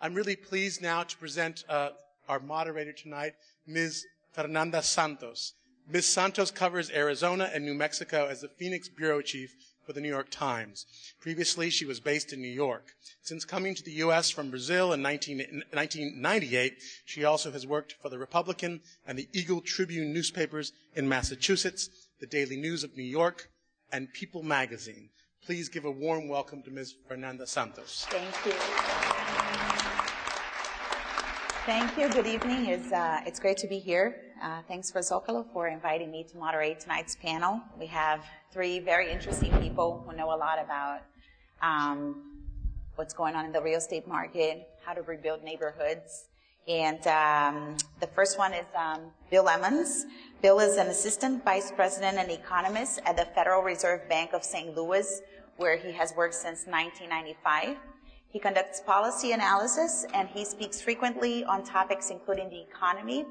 I'm really pleased now to present uh, our moderator tonight, Ms. Fernanda Santos. Ms. Santos covers Arizona and New Mexico as the Phoenix bureau chief for the New York Times. Previously, she was based in New York. Since coming to the U.S. from Brazil in 19, 1998, she also has worked for the Republican and the Eagle Tribune newspapers in Massachusetts, the Daily News of New York, and People magazine. Please give a warm welcome to Ms. Fernanda Santos. Thank you. Thank you. Good evening. It's, uh, it's great to be here. Uh, thanks for Zocalo for inviting me to moderate tonight's panel. We have three very interesting people who know a lot about um, what's going on in the real estate market, how to rebuild neighborhoods. And um, the first one is um, Bill Emmons. Bill is an assistant vice president and economist at the Federal Reserve Bank of St. Louis, where he has worked since 1995. He conducts policy analysis and he speaks frequently on topics including the economy,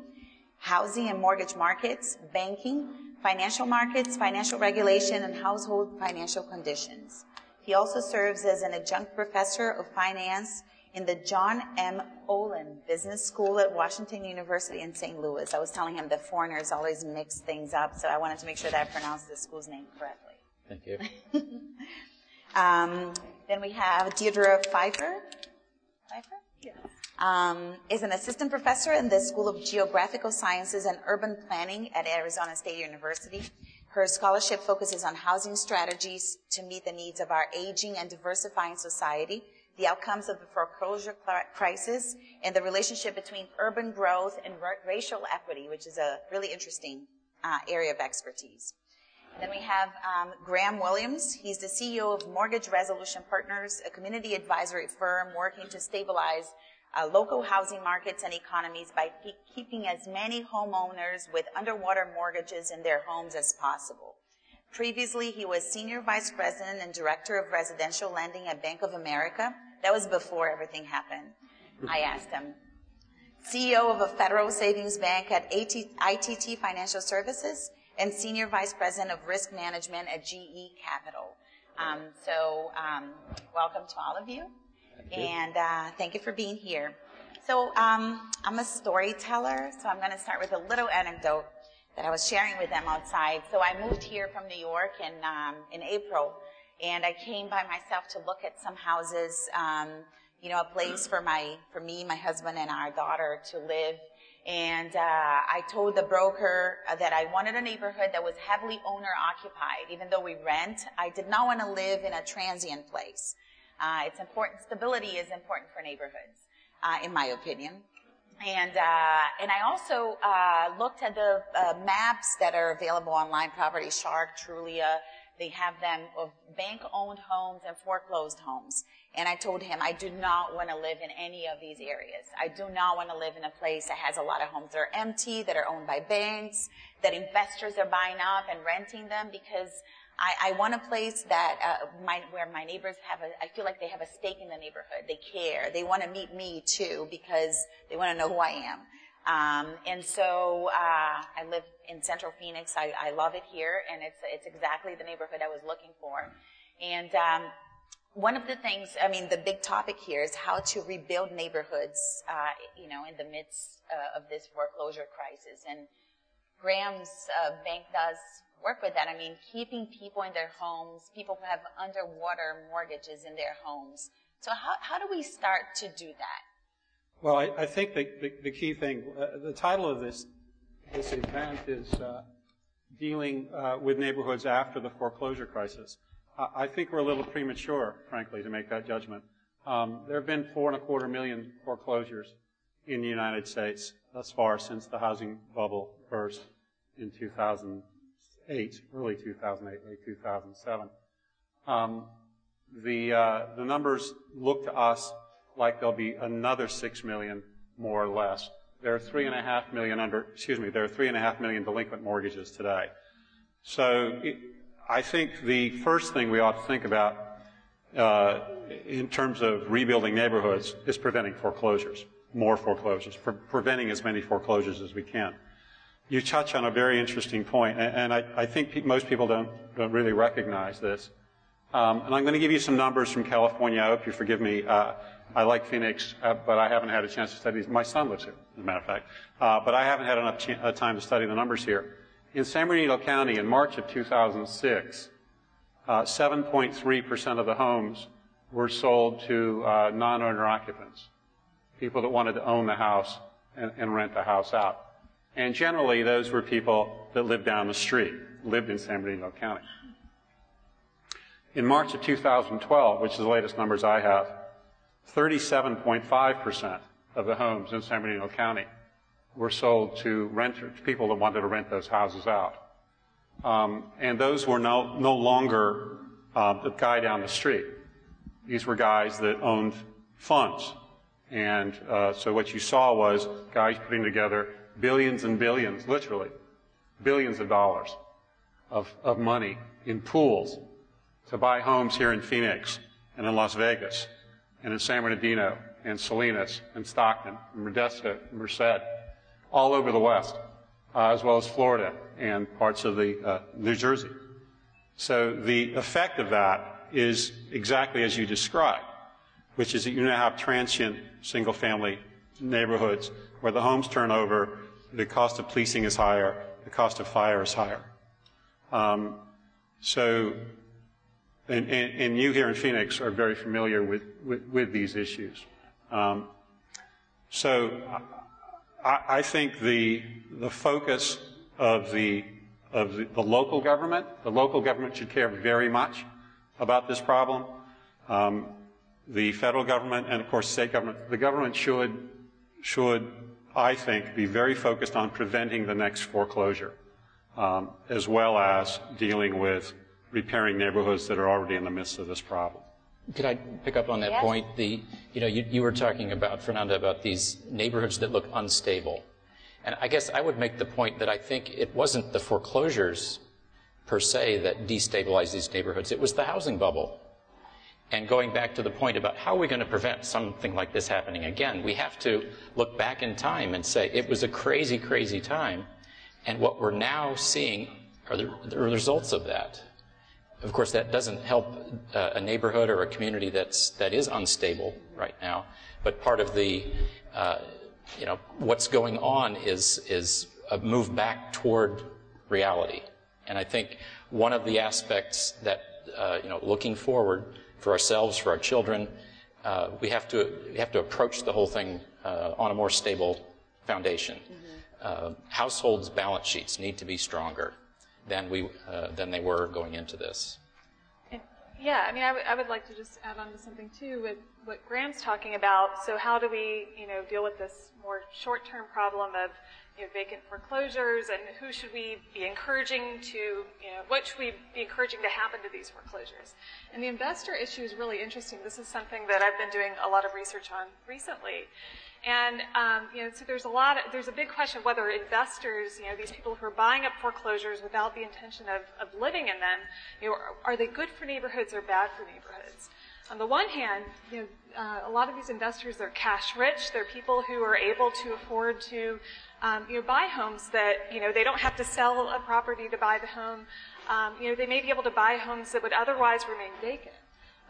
housing and mortgage markets, banking, financial markets, financial regulation, and household financial conditions. He also serves as an adjunct professor of finance in the John M. Olin Business School at Washington University in St. Louis. I was telling him that foreigners always mix things up, so I wanted to make sure that I pronounced the school's name correctly. Thank you. um, then we have Deirdre Pfeiffer. Pfeiffer? Yes. Um, is an assistant professor in the School of Geographical Sciences and Urban Planning at Arizona State University. Her scholarship focuses on housing strategies to meet the needs of our aging and diversifying society, the outcomes of the foreclosure crisis, and the relationship between urban growth and ra- racial equity, which is a really interesting uh, area of expertise. Then we have um, Graham Williams. He's the CEO of Mortgage Resolution Partners, a community advisory firm working to stabilize uh, local housing markets and economies by pe- keeping as many homeowners with underwater mortgages in their homes as possible. Previously, he was senior vice president and director of residential lending at Bank of America. That was before everything happened. I asked him. CEO of a federal savings bank at ITT Financial Services and senior vice president of risk management at GE Capital. Um, so, um, welcome to all of you. And uh, thank you for being here. So um, I'm a storyteller, so I'm going to start with a little anecdote that I was sharing with them outside. So I moved here from New York in um, in April, and I came by myself to look at some houses. Um, you know, a place for my for me, my husband, and our daughter to live. And uh, I told the broker that I wanted a neighborhood that was heavily owner occupied. Even though we rent, I did not want to live in a transient place. Uh, it's important. Stability is important for neighborhoods, uh, in my opinion. And uh, and I also uh, looked at the uh, maps that are available online. Property Shark, Trulia, they have them of bank-owned homes and foreclosed homes. And I told him I do not want to live in any of these areas. I do not want to live in a place that has a lot of homes that are empty, that are owned by banks, that investors are buying up and renting them because I, I want a place that uh, my, where my neighbors have a. I feel like they have a stake in the neighborhood. They care. They want to meet me too because they want to know who I am. Um, and so uh, I live in Central Phoenix. I, I love it here, and it's it's exactly the neighborhood I was looking for. And um, one of the things, I mean, the big topic here is how to rebuild neighborhoods, uh, you know, in the midst uh, of this foreclosure crisis. And Graham's uh, bank does work with that. I mean, keeping people in their homes, people who have underwater mortgages in their homes. So how, how do we start to do that? Well, I, I think the, the, the, key thing, uh, the title of this, this event is uh, dealing uh, with neighborhoods after the foreclosure crisis. I think we're a little premature, frankly, to make that judgment. Um, there have been four and a quarter million foreclosures in the United States thus far since the housing bubble burst in 2008, early 2008, late 2007. Um, the, uh, the numbers look to us like there'll be another 6 million more or less. There are three and a half million under, excuse me, there are three and a half million delinquent mortgages today. So it, I think the first thing we ought to think about uh, in terms of rebuilding neighborhoods is preventing foreclosures, more foreclosures, pre- preventing as many foreclosures as we can you touch on a very interesting point, and, and I, I, think pe- most people don't, don't really recognize this. Um, and I'm going to give you some numbers from California. I hope you forgive me. Uh, I like Phoenix, uh, but I haven't had a chance to study. My son lives here, as a matter of fact. Uh, but I haven't had enough ch- uh, time to study the numbers here. In San Bernardino County, in March of 2006, 7.3% uh, of the homes were sold to uh, non-owner occupants, people that wanted to own the house and, and rent the house out. And generally, those were people that lived down the street, lived in San Bernardino County. In March of 2012, which is the latest numbers I have, 37.5% of the homes in San Bernardino County were sold to renters, people that wanted to rent those houses out. Um, and those were no, no longer uh, the guy down the street. These were guys that owned funds. And uh, so what you saw was guys putting together billions and billions, literally, billions of dollars of, of money in pools to buy homes here in Phoenix and in Las Vegas and in San Bernardino and Salinas and Stockton and Modesto and Merced, all over the West, uh, as well as Florida and parts of the uh, New Jersey. So the effect of that is exactly as you described, which is that you now have transient single-family neighborhoods where the homes turn over, the cost of policing is higher, the cost of fire is higher. Um, so and, and, and, you here in Phoenix are very familiar with, with, with these issues. Um, so I, I, think the, the focus of, the, of the, the, local government, the local government should care very much about this problem. Um, the federal government and, of course, state government, the government should, should, I think, be very focused on preventing the next foreclosure, um, as well as dealing with repairing neighborhoods that are already in the midst of this problem. Could I pick up on that yes. point? The, you know, you, you were talking about, Fernanda, about these neighborhoods that look unstable. And I guess I would make the point that I think it wasn't the foreclosures per se that destabilized these neighborhoods. It was the housing bubble. And going back to the point about how are we going to prevent something like this happening again, we have to look back in time and say it was a crazy, crazy time. And what we're now seeing are the, the results of that. Of course, that doesn't help uh, a neighborhood or a community that's that is unstable right now. But part of the, uh, you know, what's going on is is a move back toward reality. And I think one of the aspects that uh, you know, looking forward for ourselves, for our children, uh, we have to we have to approach the whole thing uh, on a more stable foundation. Mm-hmm. Uh, households' balance sheets need to be stronger than we uh, than they were going into this. Yeah, I mean, I, w- I would like to just add on to something too with what Graham's talking about. So, how do we, you know, deal with this more short-term problem of you know, vacant foreclosures, and who should we be encouraging to, you know, what should we be encouraging to happen to these foreclosures? And the investor issue is really interesting. This is something that I've been doing a lot of research on recently. And um, you know, so there's a lot. Of, there's a big question of whether investors, you know, these people who are buying up foreclosures without the intention of, of living in them, you know, are, are they good for neighborhoods or bad for neighborhoods? On the one hand, you know, uh, a lot of these investors are cash rich. They're people who are able to afford to, um, you know, buy homes that you know they don't have to sell a property to buy the home. Um, you know, they may be able to buy homes that would otherwise remain vacant.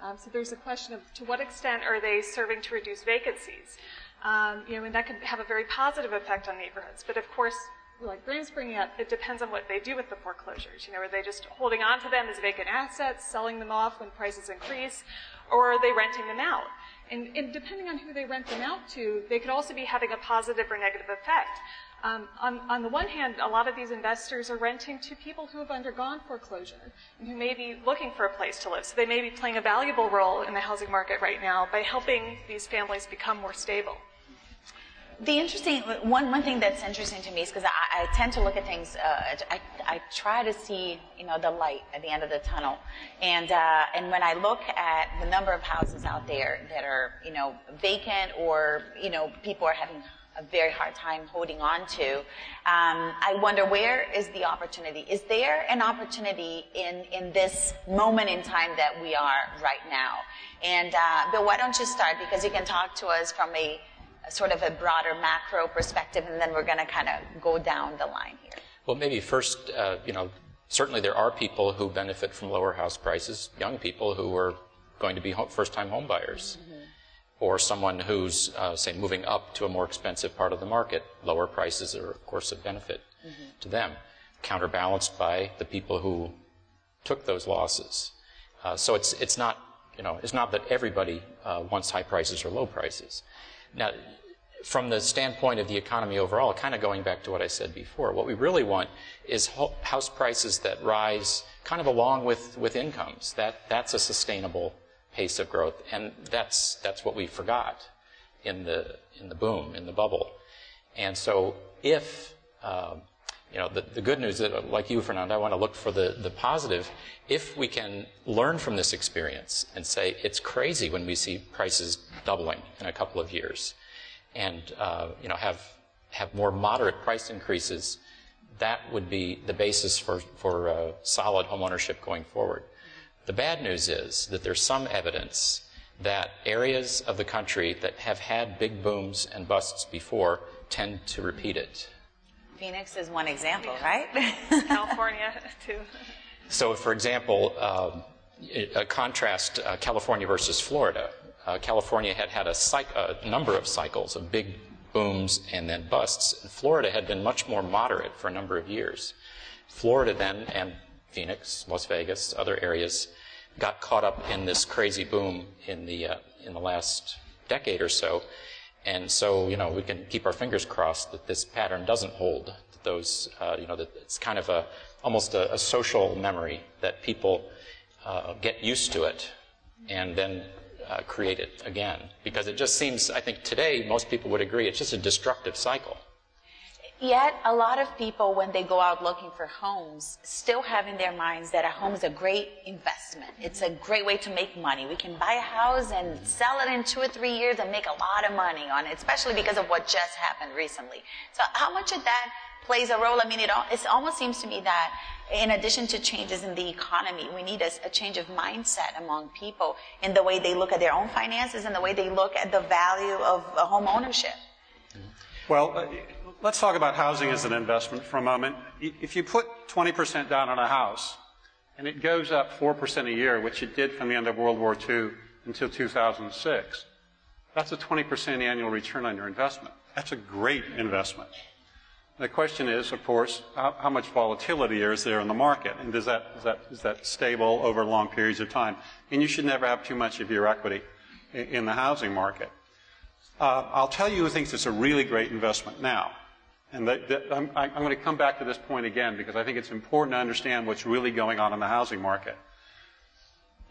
Um, so there's a question of to what extent are they serving to reduce vacancies? Um, you know, and that could have a very positive effect on neighborhoods. But of course, like Graham's bringing up, it depends on what they do with the foreclosures. You know, are they just holding on to them as vacant assets, selling them off when prices increase, or are they renting them out? And, and depending on who they rent them out to, they could also be having a positive or negative effect. Um, on, on, the one hand, a lot of these investors are renting to people who have undergone foreclosure and who may be looking for a place to live. So they may be playing a valuable role in the housing market right now by helping these families become more stable. The interesting one one thing that's interesting to me is because I, I, tend to look at things. Uh, I, I try to see you know the light at the end of the tunnel, and uh, and when I look at the number of houses out there that are you know vacant or you know people are having a very hard time holding on to. Um, I wonder where is the opportunity? Is there an opportunity in in this moment in time that we are right now? And uh, Bill, why don't you start because you can talk to us from a sort of a broader macro perspective, and then we're going to kind of go down the line here. Well, maybe first, uh, you know, certainly there are people who benefit from lower house prices, young people who are going to be first time home buyers. Mm-hmm. Or someone who's, uh, say, moving up to a more expensive part of the market. Lower prices are, of course, a benefit mm-hmm. to them, counterbalanced by the people who took those losses. Uh, so it's, it's not, you know, it's not that everybody uh, wants high prices or low prices. Now, from the standpoint of the economy overall, kind of going back to what I said before, what we really want is house prices that rise kind of along with, with incomes. That, that's a sustainable pace of growth. And that's, that's what we forgot in the, in the boom, in the bubble. And so if, uh, you know, the, the good news is, like you, Fernando, I want to look for the, the positive. If we can learn from this experience and say it's crazy when we see prices doubling in a couple of years, and uh, you know have have more moderate price increases, that would be the basis for for uh, solid homeownership going forward. The bad news is that there's some evidence that areas of the country that have had big booms and busts before tend to repeat it. Phoenix is one example, right? California, too. So, for example, um, a contrast uh, California versus Florida uh, California had had a, a, number of cycles of big booms and then busts. And Florida had been much more moderate for a number of years. Florida then, and Phoenix, Las Vegas, other areas, got caught up in this crazy boom in the, uh, in the last decade or so. And so, you know, we can keep our fingers crossed that this pattern doesn't hold. That those, uh, you know, that it's kind of a, almost a, a social memory that people uh, get used to it and then uh, create it again. Because it just seems, I think today, most people would agree, it's just a destructive cycle. Yet, a lot of people, when they go out looking for homes, still have in their minds that a home is a great investment. It's a great way to make money. We can buy a house and sell it in two or three years and make a lot of money on it, especially because of what just happened recently. So, how much of that plays a role? I mean, it, it almost seems to me that in addition to changes in the economy, we need a, a, change of mindset among people in the way they look at their own finances and the way they look at the value of home ownership. Well, uh, let's talk about housing as an investment for a moment. If you put 20% down on a house and it goes up 4% a year, which it did from the end of World War II until 2006, that's a 20% annual return on your investment. That's a great investment. The question is, of course, how, how, much volatility is there in the market, and is that, is, that, is that stable over long periods of time? And you should never have too much of your equity in, in the housing market. Uh, I'll tell you who thinks it's a really great investment now. And that, that, I'm, I'm going to come back to this point again because I think it's important to understand what's really going on in the housing market.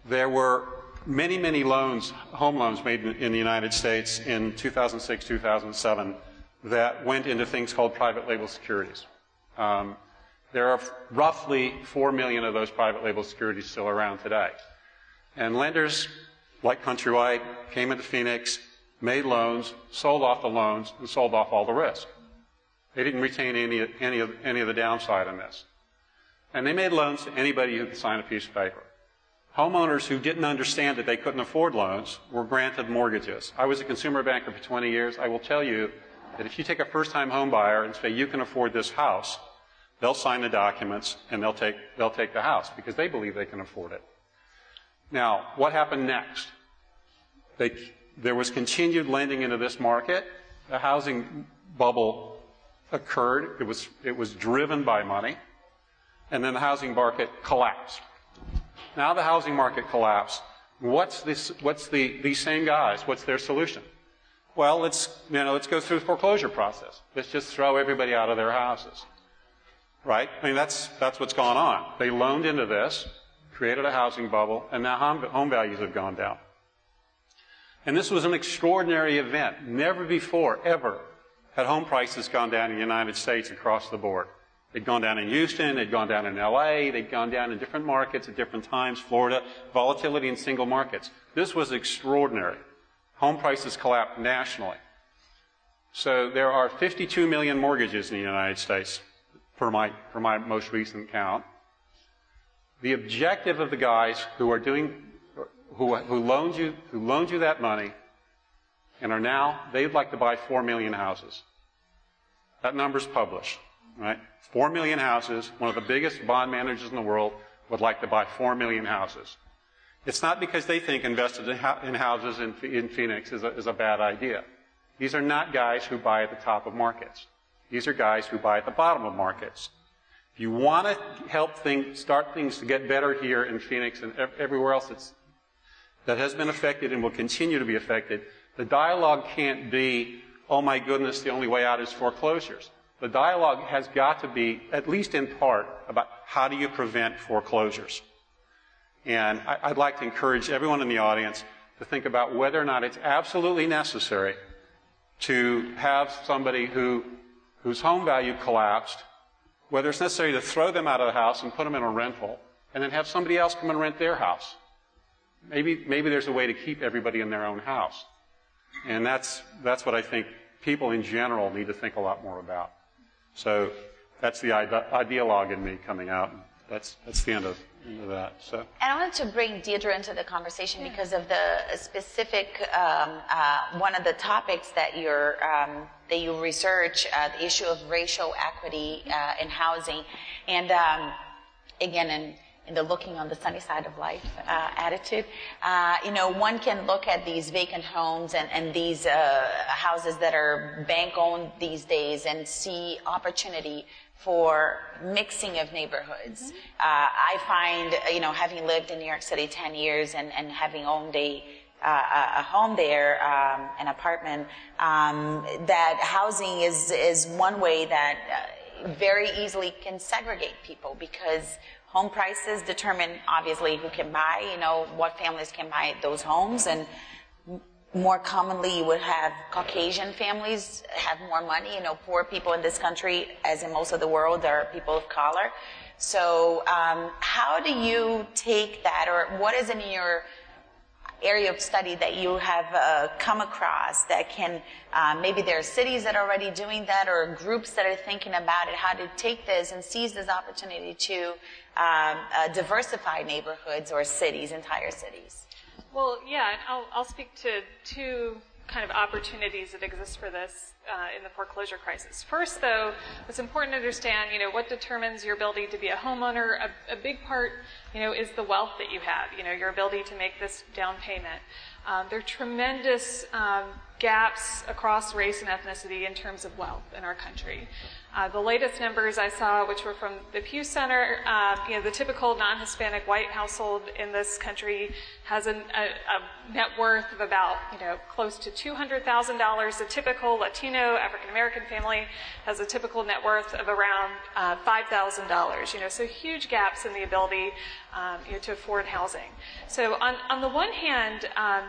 There were many, many loans, home loans made in the United States in 2006, 2007 that went into things called private label securities. Um, there are roughly 4 million of those private label securities still around today. And lenders like Countrywide came into Phoenix, made loans, sold off the loans, and sold off all the risk. They didn't retain any, any, of, any of the downside in this. And they made loans to anybody who could sign a piece of paper. Homeowners who didn't understand that they couldn't afford loans were granted mortgages. I was a consumer banker for 20 years. I will tell you that if you take a first time home buyer and say, you can afford this house, they'll sign the documents and they'll take, they'll take the house because they believe they can afford it. Now, what happened next? They, there was continued lending into this market. The housing bubble occurred. It was, it was driven by money. And then the housing market collapsed. Now the housing market collapsed. What's this, what's the, these same guys, what's their solution? Well, let's, you know, let's go through the foreclosure process. Let's just throw everybody out of their houses. Right? I mean, that's, that's what's gone on. They loaned into this, created a housing bubble, and now home, home values have gone down. And this was an extraordinary event. Never before, ever, had home prices gone down in the United States across the board. They'd gone down in Houston, they'd gone down in LA, they'd gone down in different markets at different times, Florida, volatility in single markets. This was extraordinary home prices collapsed nationally. So there are 52 million mortgages in the United States, per my, per my most recent count. The objective of the guys who are doing, who, who loaned you, who loaned you that money, and are now, they'd like to buy 4 million houses. That number's published. right? Four million houses, one of the biggest bond managers in the world would like to buy four million houses. It's not because they think invested in, houses in, Phoenix is a, is a bad idea. These are not guys who buy at the top of markets. These are guys who buy at the bottom of markets. If you want to help start things to get better here in Phoenix and everywhere else that's, that has been affected and will continue to be affected, the dialogue can't be, oh my goodness, the only way out is foreclosures. The dialogue has got to be, at least in part, about how do you prevent foreclosures. And I'd like to encourage everyone in the audience to think about whether or not it's absolutely necessary to have somebody who, whose home value collapsed, whether it's necessary to throw them out of the house and put them in a rental, and then have somebody else come and rent their house. Maybe, maybe there's a way to keep everybody in their own house. And that's, that's what I think people in general need to think a lot more about. So that's the ideologue in me coming out. That's, that's the end of, end of that. So. And I wanted to bring Deirdre into the conversation because of the specific, um, uh, one of the topics that, you're, um, that you research, uh, the issue of racial equity uh, in housing. And um, again, in in the looking on the sunny side of life uh, attitude. Uh, you know, one can look at these vacant homes and, and these uh, houses that are bank owned these days and see opportunity for mixing of neighborhoods. Mm-hmm. I find, you know, having lived in New York City 10 years and, and having owned a uh, a home there, um, an apartment, um, that housing is is one way that uh, very easily can segregate people because home prices determine obviously who can buy, you know, what families can buy those homes. And more commonly you would have Caucasian families have more money, you know, poor people in this country, as in most of the world, are people of color. So, um, how do you take that, or what is in your area of study that you have uh, come across that can uh, maybe there are cities that are already doing that or groups that are thinking about it? How to take this and seize this opportunity to um, uh, diversify neighborhoods or cities entire cities well yeah and I'll, I'll speak to two kind of opportunities that exist for this uh, in the foreclosure crisis. First, though, it's important to understand, you know, what determines your ability to be a homeowner. A, a big part, you know, is the wealth that you have. You know, your ability to make this down payment. Um, there are tremendous um, gaps across race and ethnicity in terms of wealth in our country. Uh, the latest numbers I saw, which were from the Pew Center, uh, you know, the typical non-Hispanic white household in this country has an, a, a, net worth of about, you know, close to $200,000. The typical Latino African American family has a typical net worth of around uh, $5,000. You know, so huge gaps in the ability, um, you know, to afford housing. So on, on the one hand, um,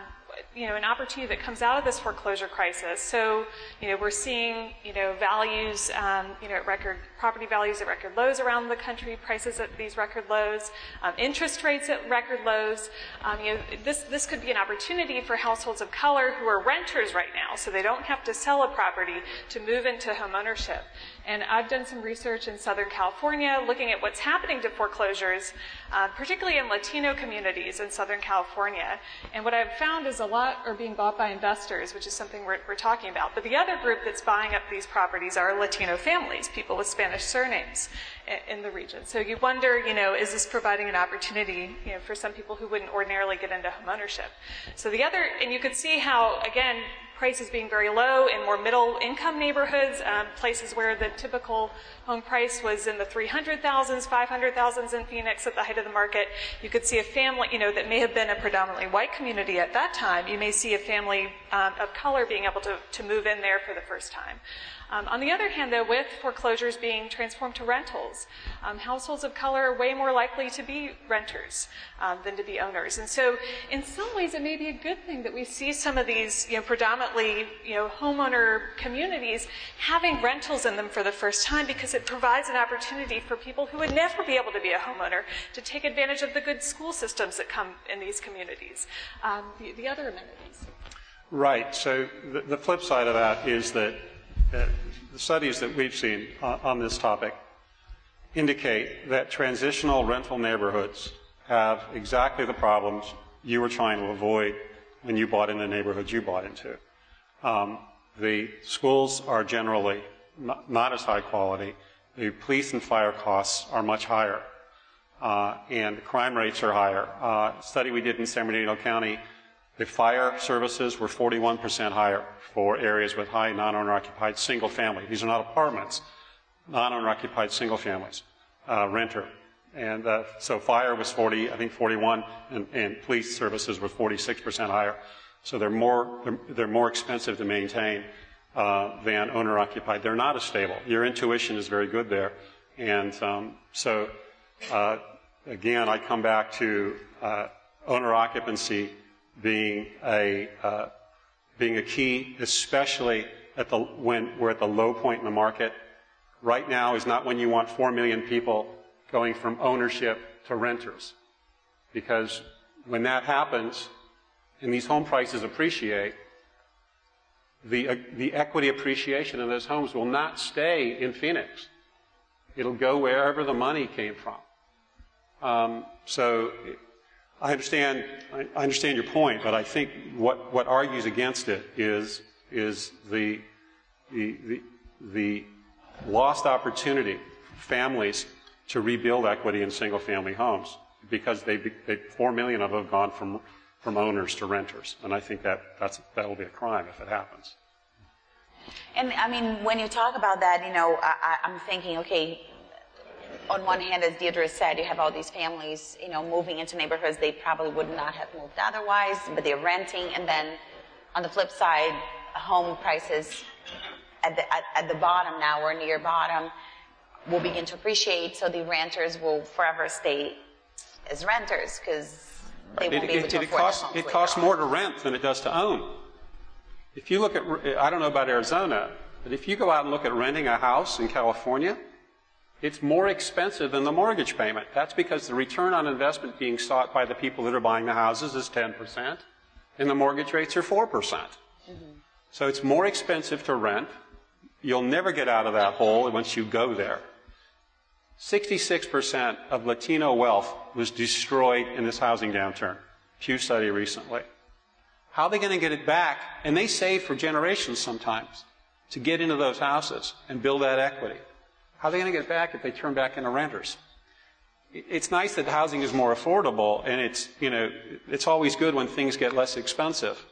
you know, an opportunity that comes out of this foreclosure crisis. So, you know, we're seeing, you know, values, um, you know, at record property values at record lows around the country, prices at these record lows, um, interest rates at record lows. Um, you know, this this could be an opportunity for households of color who are renters right now, so they don't have to sell a property to move into homeownership. And I've done some research in Southern California looking at what's happening to foreclosures, uh, particularly in Latino communities in Southern California. And what I've found is a lot are being bought by investors, which is something we're, we're talking about. But the other group that's buying up these properties are Latino families, people with Spanish surnames in the region. So you wonder, you know, is this providing an opportunity, you know, for some people who wouldn't ordinarily get into homeownership? So the other, and you could see how, again, prices being very low in more middle income neighborhoods, um, places where the typical home price was in the 300,000s, 500,000s in Phoenix at the height of the market. You could see a family, you know, that may have been a predominantly white community at that time. You may see a family um, of color being able to, to move in there for the first time. Um, on the other hand, though, with foreclosures being transformed to rentals, um, households of color are way more likely to be renters um, than to be owners. And so, in some ways, it may be a good thing that we see some of these, you know, predominantly, you know, homeowner communities having rentals in them for the first time because it provides an opportunity for people who would never be able to be a homeowner to take advantage of the good school systems that come in these communities. Um, the, the, other amenities. Right. So the, the flip side of that is that the studies that we've seen on, this topic indicate that transitional rental neighborhoods have exactly the problems you were trying to avoid when you bought in the neighborhoods you bought into. Um, the schools are generally not, not, as high quality. the police and fire costs are much higher, uh, and the crime rates are higher. Uh, study we did in San Bernardino County, the fire services were 41% higher for areas with high non-owner occupied single family. These are not apartments, non-owner occupied single families, uh, renter. And uh, so fire was 40, I think 41, and, and police services were 46% higher. So they're more, they're, they're more expensive to maintain uh, than owner occupied. They're not as stable. Your intuition is very good there. And um, so, uh, again, I come back to uh, owner occupancy being a, uh, being a key, especially at the, when we're at the low point in the market. Right now is not when you want 4 million people going from ownership to renters. Because when that happens, and these home prices appreciate, the, uh, the equity appreciation of those homes will not stay in Phoenix. It'll go wherever the money came from. Um, so I understand, I, understand your point, but I think what, what argues against it is, is the, the, the, the lost opportunity families to rebuild equity in single family homes because they, they, 4 million of them have gone from from owners to renters. And I think that that's, that will be a crime if it happens. And I mean, when you talk about that, you know, I, am thinking, okay, on one hand, as Deirdre said, you have all these families, you know, moving into neighborhoods they probably would not have moved otherwise, but they're renting. And then on the flip side, home prices at the, at, at the bottom now or near bottom will begin to appreciate. So the renters will forever stay as renters because they won't it, be able it, to it afford costs, it costs more to rent than it does to own. If you look at, I don't know about Arizona, but if you go out and look at renting a house in California, it's more expensive than the mortgage payment. That's because the return on investment being sought by the people that are buying the houses is 10%, and the mortgage rates are 4%. percent mm hmm So it's more expensive to rent. You'll never get out of that hole once you go there. 66% of Latino wealth was destroyed in this housing downturn. Pew study recently. How are they going to get it back? And they save for generations sometimes to get into those houses and build that equity. How are they going to get back if they turn back into renters? It's nice that housing is more affordable, and it's, you know, it's always good when things get less expensive.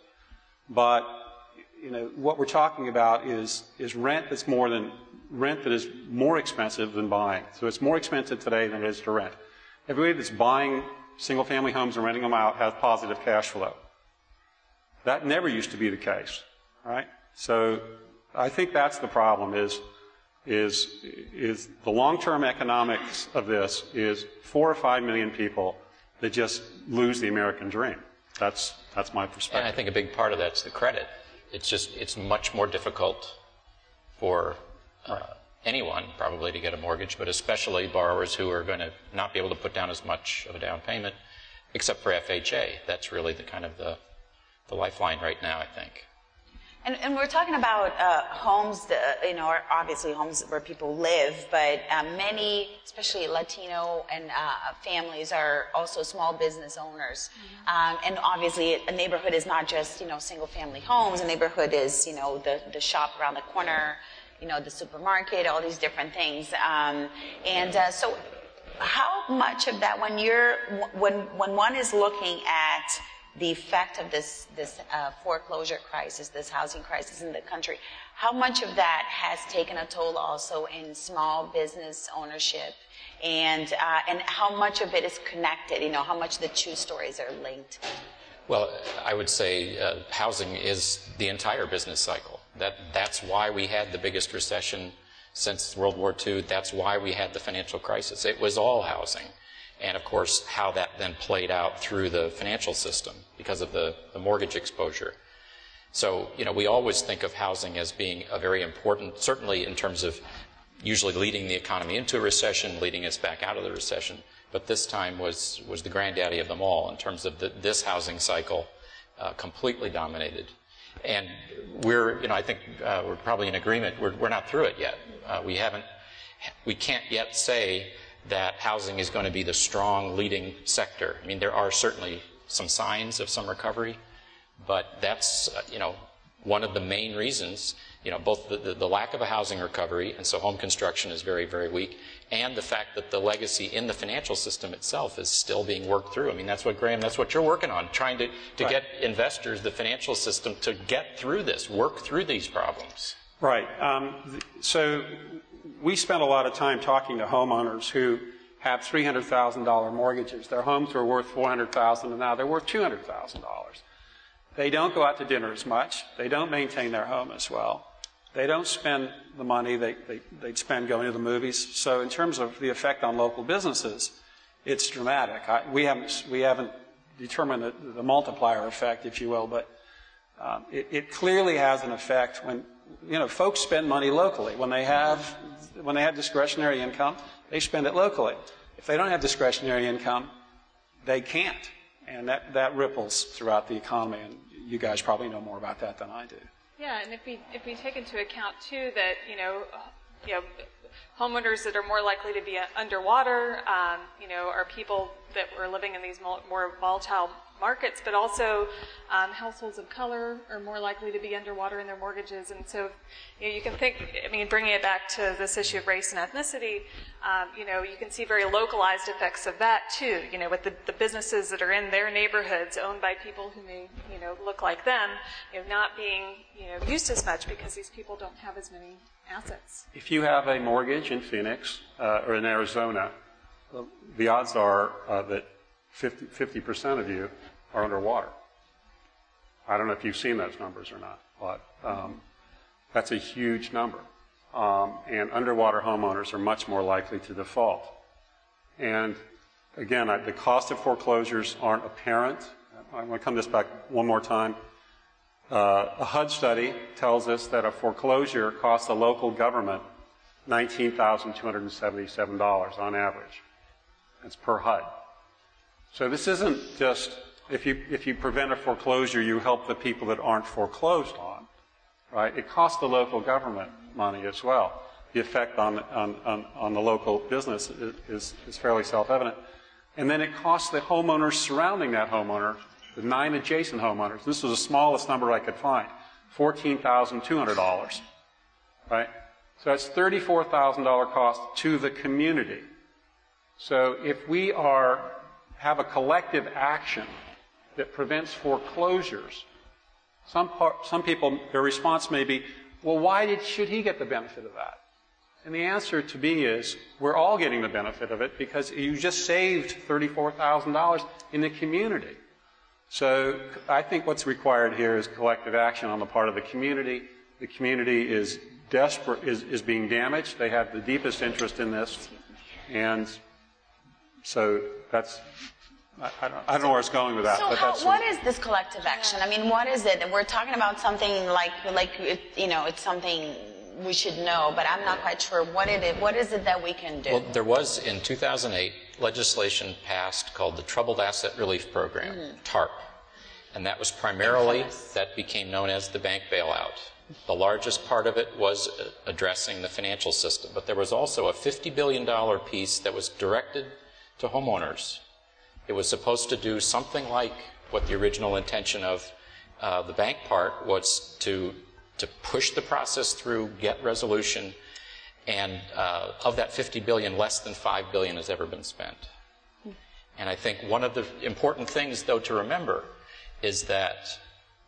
But, you know, what we're talking about is, is rent that's more than rent that is more expensive than buying. So it's more expensive today than it is to rent. Everybody that's buying single family homes and renting them out has positive cash flow. That never used to be the case, right? So I think that's the problem is, is, is the long-term economics of this is four or five million people that just lose the American dream. That's, that's my perspective. And I think a big part of that's the credit. It's just, it's much more difficult for uh, anyone probably to get a mortgage, but especially borrowers who are going to not be able to put down as much of a down payment, except for FHA. That's really the kind of the, the lifeline right now, I think. And, and we're talking about uh, homes, that, you know, obviously homes where people live, but uh, many, especially Latino and uh, families, are also small business owners. Mm-hmm. Um, and obviously, a neighborhood is not just you know single family homes. A neighborhood is you know the the shop around the corner you know, the supermarket, all these different things. Um, and uh, so, how much of that, when you're, when when one is looking at the effect of this this uh, foreclosure crisis, this housing crisis in the country, how much of that has taken a toll also in small business ownership, and uh, and how much of it is connected? You know, how much the two stories are linked. Well, I would say uh, housing is the entire business cycle. That, that's why we had the biggest recession since World War II. That's why we had the financial crisis. It was all housing. And of course, how that then played out through the financial system because of the, the mortgage exposure. So, you know, we always think of housing as being a very important, certainly in terms of usually leading the economy into a recession, leading us back out of the recession. But this time was, was the granddaddy of them all in terms of the, this housing cycle uh, completely dominated and we're, you know, I think uh, we're probably in agreement. We're, we're not through it yet. Uh, we haven't, we can't yet say that housing is going to be the strong leading sector. I mean, there are certainly some signs of some recovery, but that's, uh, you know, one of the main reasons, you know, both the, the, the, lack of a housing recovery, and so home construction is very, very weak, and the fact that the legacy in the financial system itself is still being worked through. I mean, that's what, Graham, that's what you're working on, trying to, to right. get investors, the financial system, to get through this, work through these problems. Right. Um, so we spent a lot of time talking to homeowners who have $300,000 mortgages. Their homes were worth $400,000 and now they're worth $200,000. They don't go out to dinner as much. They don't maintain their home as well. They don't spend the money they, they, would spend going to the movies. So in terms of the effect on local businesses, it's dramatic. I, we, haven't, we haven't determined the, the multiplier effect, if you will, but um, it, it clearly has an effect when, you know, folks spend money locally. When they have, when they have discretionary income, they spend it locally. If they don't have discretionary income, they can't. And that, that ripples throughout the economy. And you guys probably know more about that than I do. Yeah, and if we if we take into account too that you know you know homeowners that are more likely to be underwater, um, you know, are people that were living in these more volatile markets, but also um, households of color are more likely to be underwater in their mortgages. And so you, know, you, can think, I mean, bringing it back to this issue of race and ethnicity, um, you know, you can see very localized effects of that too, you know, with the, the, businesses that are in their neighborhoods owned by people who may, you know, look like them, you know, not being, you know, used as much because these people don't have as many assets. If you have a mortgage in Phoenix uh, or in Arizona, the odds are uh, that 50, percent of you are underwater. I don't know if you've seen those numbers or not, but um, that's a huge number. Um, and underwater homeowners are much more likely to default. And again, I, the cost of foreclosures aren't apparent. I'm going to come this back one more time. Uh, a HUD study tells us that a foreclosure costs a local government $19,277 on average. That's per HUD. So this isn't just if you if you prevent a foreclosure, you help the people that aren't foreclosed on, right? It costs the local government money as well. The effect on on on, on the local business is, is, fairly self-evident, and then it costs the homeowners surrounding that homeowner, the nine adjacent homeowners. This was the smallest number I could find, fourteen thousand two hundred dollars, right? So that's thirty-four thousand dollar cost to the community. So if we are have a collective action that prevents foreclosures, some, part, some people, their response may be, well, why did, should he get the benefit of that? And the answer to me is, we're all getting the benefit of it because you just saved $34,000 in the community. So I think what's required here is collective action on the part of the community. The community is desperate, is, is being damaged. They have the deepest interest in this. And so that's, I, I, don't, I don't know where it's going with that. So but how, that's what is this collective action? I mean, what is it? We're talking about something like, like it, you know, it's something we should know, but I'm not quite sure what it is. What is it that we can do? Well, there was in 2008 legislation passed called the Troubled Asset Relief Program, mm-hmm. TARP, and that was primarily that became known as the bank bailout. The largest part of it was uh, addressing the financial system, but there was also a $50 billion piece that was directed to homeowners. It was supposed to do something like what the original intention of uh, the bank part was to to push the process through, get resolution, and uh, of that 50 billion, less than 5 billion has ever been spent. And I think one of the important things, though, to remember is that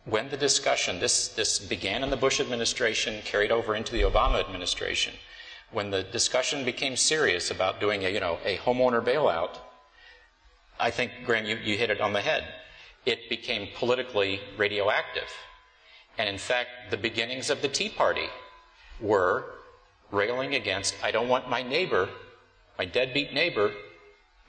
when the discussion, this, this began in the Bush administration, carried over into the Obama administration, when the discussion became serious about doing a, you know, a homeowner bailout, I think, Graham, you, you hit it on the head. It became politically radioactive. And in fact, the beginnings of the Tea Party were railing against, I don't want my neighbor, my deadbeat neighbor,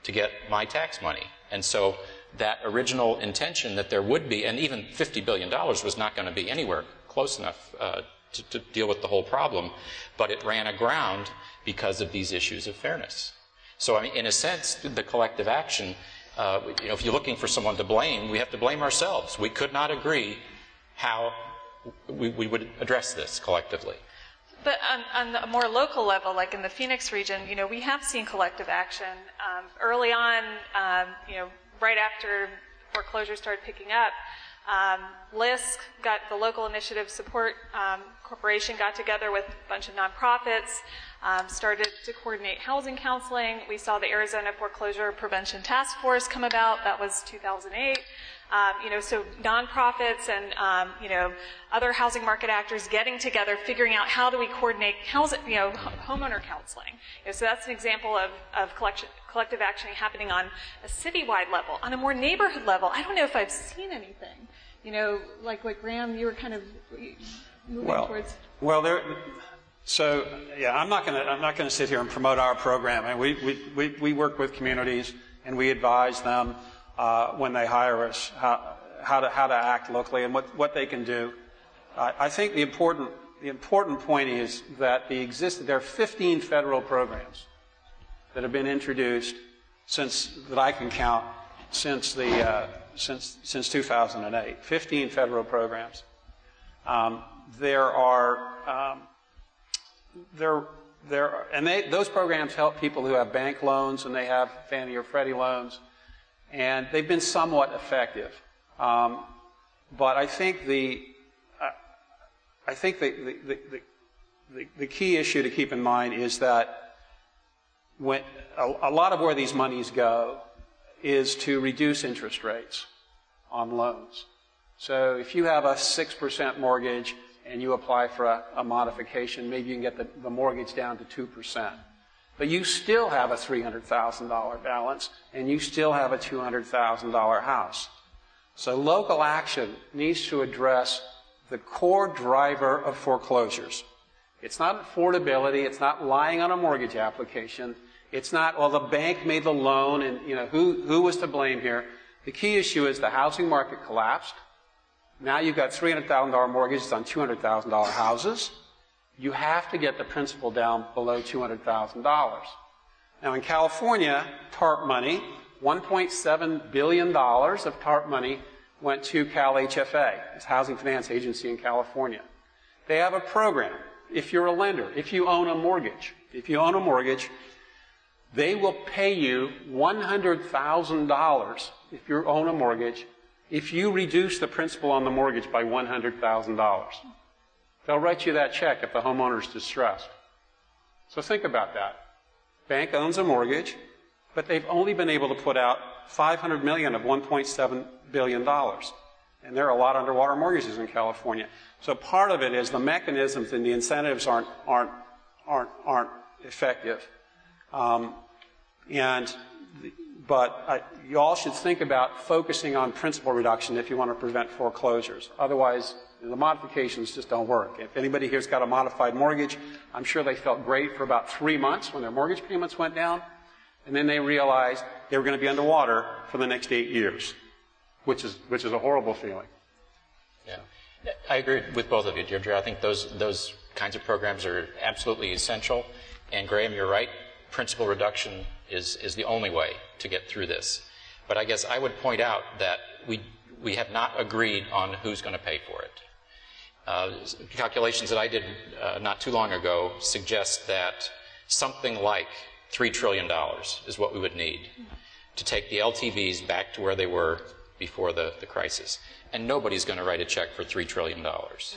to get my tax money. And so that original intention that there would be, and even $50 billion was not going to be anywhere close enough uh, to, to deal with the whole problem, but it ran aground because of these issues of fairness. So, I mean, in a sense, the collective action, uh, you know, if you're looking for someone to blame, we have to blame ourselves. We could not agree how we, we would address this collectively. But on, on, a more local level, like in the Phoenix region, you know, we have seen collective action. Um, early on, um, you know, right after foreclosures started picking up, Um, LISC got the local initiative support um, corporation got together with a bunch of nonprofits, um, started to coordinate housing counseling. We saw the Arizona Foreclosure Prevention Task Force come about. That was 2008. Um, you know, so nonprofits and um, you know other housing market actors getting together, figuring out how do we coordinate housing, you know, homeowner counseling. You know, so that's an example of, of collective action happening on a citywide level. On a more neighborhood level, I don't know if I've seen anything. You know, like what Graham, you were kind of moving well, towards. Well, there. So yeah, I'm not going to I'm not going to sit here and promote our program. And we, we, we, we work with communities and we advise them uh, when they hire us, how, how, to, how to act locally and what, what they can do. Uh, I think the important, the important point is that the exist, there are 15 federal programs that have been introduced since, that I can count, since, the, uh, since, since 2008. 15 federal programs. Um, there are, um, there, there, and they, those programs help people who have bank loans and they have Fannie or Freddie loans and they've been somewhat effective. Um, but I think the uh, I think the, the, the, the, key issue to keep in mind is that when a, a lot of where these monies go is to reduce interest rates on loans. So if you have a 6% mortgage and you apply for a, a modification, maybe you can get the, the mortgage down to 2%. But you still have a $300,000 balance and you still have a $200,000 house. So local action needs to address the core driver of foreclosures. It's not affordability. It's not lying on a mortgage application. It's not, well, the bank made the loan and, you know, who, who was to blame here? The key issue is the housing market collapsed. Now you've got $300,000 mortgages on $200,000 houses you have to get the principal down below $200,000. Now in California, TARP money, $1.7 billion of TARP money went to Cal HFA, this housing finance agency in California. They have a program. If you're a lender, if you own a mortgage, if you own a mortgage, they will pay you $100,000 if you own a mortgage if you reduce the principal on the mortgage by $100,000. They'll write you that check if the homeowner's distressed. So think about that. Bank owns a mortgage, but they've only been able to put out 500 million of 1.7 billion dollars. And there are a lot of underwater mortgages in California. So part of it is the mechanisms and the incentives aren't aren't aren't aren't effective. Um, and but you all should think about focusing on principal reduction if you want to prevent foreclosures. Otherwise, the modifications just don't work. If anybody here's got a modified mortgage, I'm sure they felt great for about three months when their mortgage payments went down, and then they realized they were going to be underwater for the next eight years, which is, which is a horrible feeling. Yeah. I agree with both of you, Deirdre. I think those, those kinds of programs are absolutely essential. And Graham, you're right. Principal reduction is, is the only way to get through this. But I guess I would point out that we, we have not agreed on who's going to pay for it. Uh, calculations that I did uh, not too long ago suggest that something like $3 trillion is what we would need to take the LTVs back to where they were before the, the crisis. And nobody's going to write a check for $3 trillion. Right.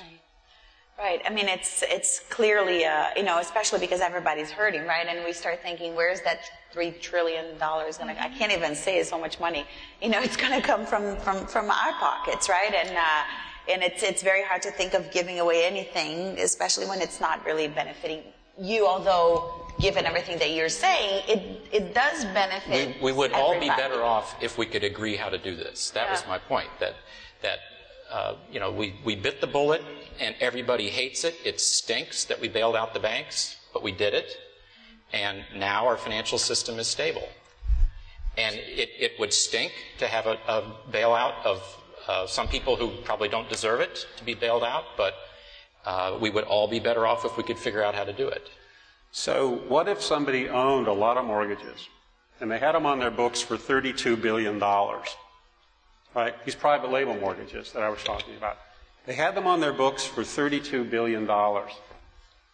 Right. I mean, it's it's clearly, uh, you know, especially because everybody's hurting, right? And we start thinking, where's that three trillion dollars going to? I can't even say so much money. You know, it's going to come from from from our pockets, right? And uh, and it's, it's very hard to think of giving away anything, especially when it's not really benefiting you, although given everything that you're saying, it, it does benefit. We, we would everybody. all be better off if we could agree how to do this. That yeah. was my point. That, that uh, you know, we, we bit the bullet and everybody hates it. It stinks that we bailed out the banks, but we did it. And now our financial system is stable. And it, it would stink to have a, a bailout of uh, some people who probably don't deserve it to be bailed out, but uh, we would all be better off if we could figure out how to do it. So, what if somebody owned a lot of mortgages and they had them on their books for $32 billion? Right? These private label mortgages that I was talking about. They had them on their books for $32 billion.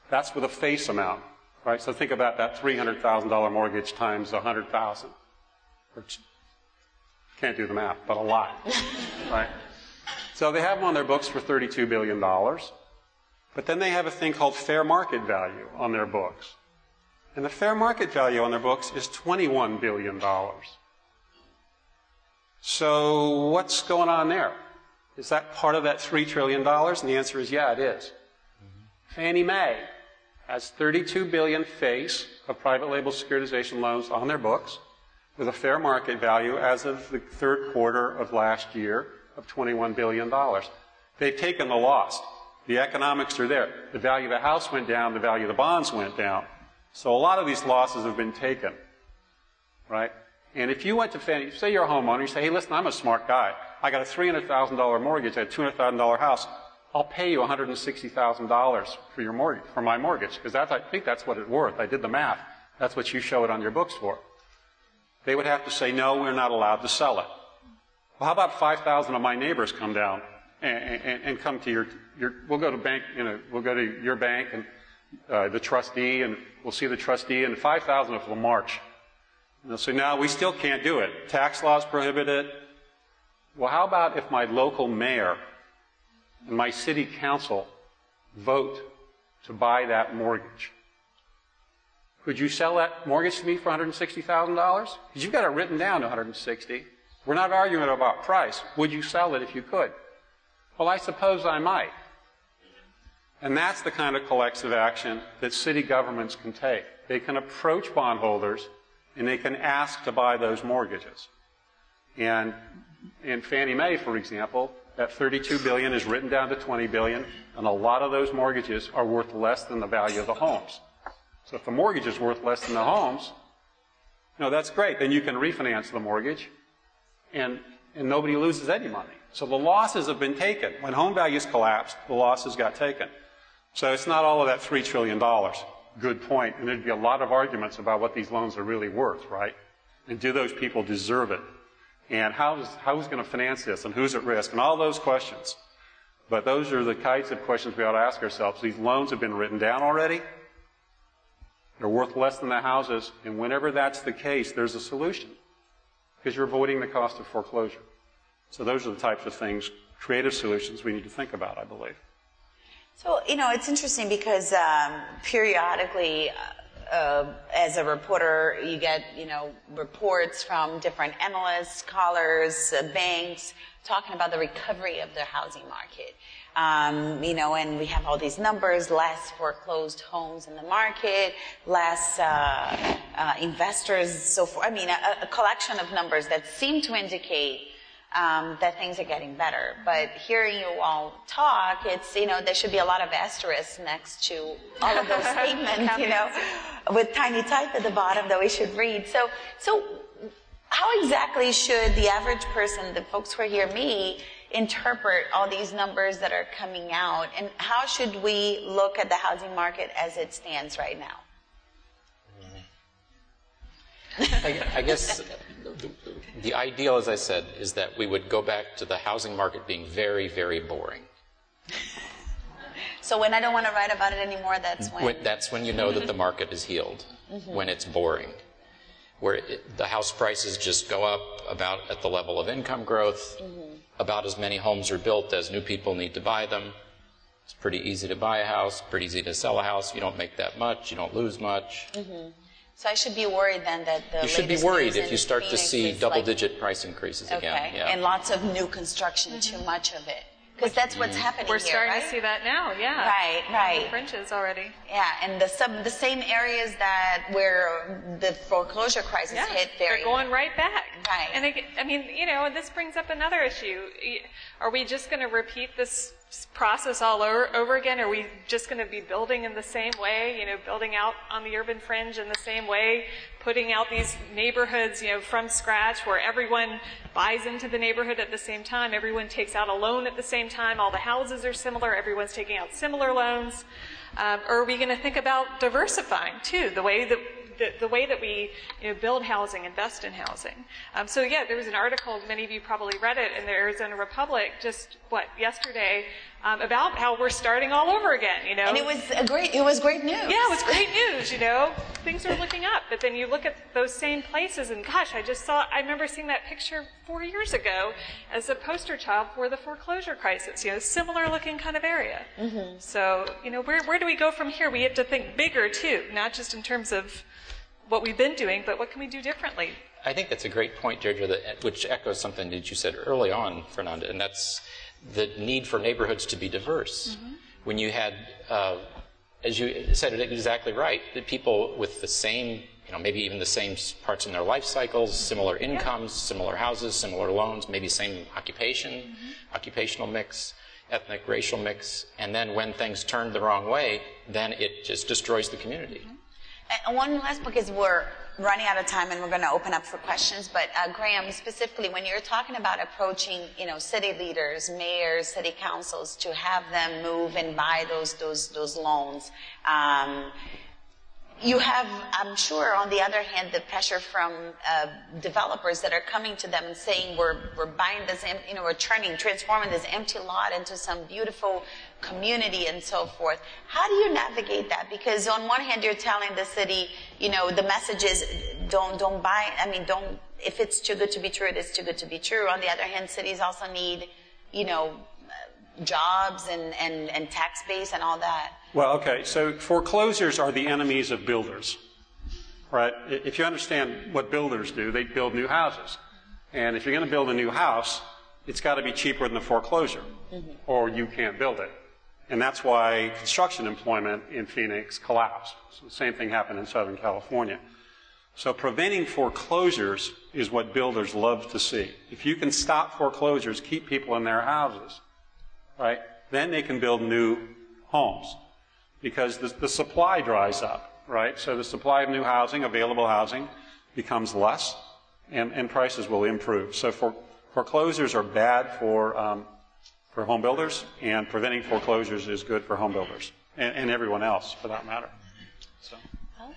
That's with a face amount. Right? So think about that $300,000 mortgage times 100,000. Which Can't do the math, but a lot. right? So they have them on their books for $32 billion. But then they have a thing called fair market value on their books. And the fair market value on their books is $21 billion. So what's going on there? Is that part of that $3 trillion? And the answer is yeah, it is. Fannie Mae has 32 billion face of private label securitization loans on their books with a fair market value as of the third quarter of last year of $21 billion. They've taken the loss. The economics are there. The value of the house went down, the value of the bonds went down. So a lot of these losses have been taken, right? And if you went to Fannie, say you're a homeowner, you say, hey, listen, I'm a smart guy. I got a $300,000 mortgage, I had a $200,000 house. I'll pay you $160,000 for your mortgage, for my mortgage, because I think that's what it's worth. I did the math. That's what you show it on your books for. They would have to say, no, we're not allowed to sell it. Well, how about 5,000 of my neighbors come down and, and, and come to your, your, we'll go to bank, you know, we'll go to your bank and uh, the trustee, and we'll see the trustee, and 5,000 of them will march. And they'll say, no, we still can't do it. Tax laws prohibit it. Well, how about if my local mayor and my city council vote to buy that mortgage? Could you sell that mortgage to me for $160,000? Because you've got it written down to 160. We're not arguing about price. Would you sell it if you could? Well, I suppose I might. And that's the kind of collective action that city governments can take. They can approach bondholders and they can ask to buy those mortgages. And in Fannie Mae, for example, that 32 billion is written down to 20 billion, and a lot of those mortgages are worth less than the value of the homes. So if the mortgage is worth less than the homes, you know, that's great. Then you can refinance the mortgage, and, and nobody loses any money. So the losses have been taken. When home values collapsed, the losses got taken. So it's not all of that $3 trillion. Good. And there'd be a lot of arguments about what these loans are really worth, right? And do those people deserve it? And how's, who's going to finance this? And who's at risk? And all those questions. But those are the kinds of questions we ought to ask ourselves. These loans have been written down already. They're worth less than the houses. And whenever that's the case, there's a solution. Because you're avoiding the cost of foreclosure. So those are the types of things, creative solutions we need to think about, I believe. So, you know, it's interesting because um, periodically, uh, uh, as a reporter, you get, you know, reports from different analysts, scholars, uh, banks, talking about the recovery of the housing market. Um, you know, and we have all these numbers, less foreclosed homes in the market, less uh, uh, investors, so forth. I mean, a, a collection of numbers that seem to indicate um, that things are getting better. But hearing you all talk, it's, you know, there should be a lot of asterisks next to all of those statements, you know, with tiny type at the bottom that we should read. So, so how exactly should the average person, the folks who are here, me, interpret all these numbers that are coming out? And how should we look at the housing market as it stands right now? I, I guess the ideal, as I said, is that we would go back to the housing market being very, very boring. So when I don't want to write about it anymore, that's when. when that's when you know that the market is healed. Mm-hmm. When it's boring, where it, the house prices just go up about at the level of income growth. Mm-hmm. About as many homes are built as new people need to buy them. It's pretty easy to buy a house, pretty easy to sell a house. You don't make that much, you don't lose much. Mm-hmm. So I should be worried then that the You should be worried if you start Phoenix to see double-digit like, price increases okay. again. Yeah. And lots of new construction, mm-hmm. too much of it. Because that's what's mm-hmm. happening We're here, starting right? to see that now, yeah. Right, right. The fringes already. Yeah, and the sub, the same areas that where the foreclosure crisis yeah, hit very. They're going right back. Right. And it, I mean, you know, this brings up another issue. Are we just going to repeat this process all over, over again? Are we just going to be building in the same way, you know, building out on the urban fringe in the same way, putting out these neighborhoods, you know, from scratch where everyone buys into the neighborhood at the same time, everyone takes out a loan at the same time, all the houses are similar, everyone's taking out similar loans? Um, or are we going to think about diversifying too, the way that the, the way that we you know, build housing, invest in housing. Um, so yeah, there was an article, many of you probably read it, in the Arizona Republic just, what, yesterday, um, about how we're starting all over again, you know. And it was a great, it was great news. Yeah, it was great news, you know. Things are looking up. But then you look at those same places and gosh, I just saw, I remember seeing that picture four years ago as a poster child for the foreclosure crisis, you know, similar looking kind of area. Mm-hmm. So, you know, where, where do we go from here? We have to think bigger too, not just in terms of what we've been doing, but what can we do differently? I think that's a great point, Deirdre, that, which echoes something that you said early on, Fernanda, and that's the need for neighborhoods to be diverse. Mm-hmm. When you had, uh, as you said it exactly right, the people with the same, you know, maybe even the same parts in their life cycles, similar incomes, yeah. similar houses, similar loans, maybe same occupation, mm-hmm. occupational mix, ethnic, racial mix, and then when things turn the wrong way, then it just destroys the community. Mm-hmm. One last because we're running out of time and we're going to open up for questions. But uh, Graham, specifically, when you're talking about approaching, you know, city leaders, mayors, city councils to have them move and buy those those those loans. Um, you have, I'm sure, on the other hand, the pressure from uh, developers that are coming to them and saying, we're, we're buying this, you know, we're turning, transforming this empty lot into some beautiful community and so forth. How do you navigate that? Because on one hand, you're telling the city, you know, the message is don't, don't buy, I mean, don't, if it's too good to be true, it is too good to be true. On the other hand, cities also need, you know, jobs and, and, and tax base and all that. Well, okay, so foreclosures are the enemies of builders, right? If you understand what builders do, they build new houses. And if you're going to build a new house, it's got to be cheaper than the foreclosure, mm-hmm. or you can't build it. And that's why construction employment in Phoenix collapsed. So the same thing happened in Southern California. So preventing foreclosures is what builders love to see. If you can stop foreclosures, keep people in their houses, right? Then they can build new homes because the, the supply dries up, right? So the supply of new housing, available housing, becomes less, and, and prices will improve. So for, foreclosures are bad for um, for home builders, and preventing foreclosures is good for home builders and, and everyone else, for that matter. So.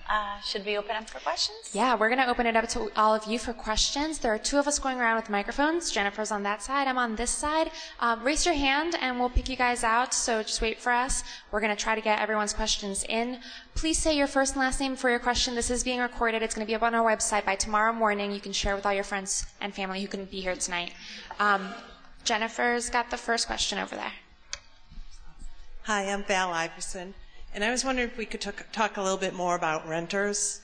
Uh, should we open up for questions? Yeah, we're going to open it up to all of you for questions. There are two of us going around with microphones. Jennifer's on that side. I'm on this side. Um, raise your hand and we'll pick you guys out. So just wait for us. We're going to try to get everyone's questions in. Please say your first and last name for your question. This is being recorded. It's going to be up on our website by tomorrow morning. You can share with all your friends and family who couldn't be here tonight. Um, Jennifer's got the first question over there. Hi, I'm Val Iverson. And I was wondering if we could talk, talk a little bit more about renters.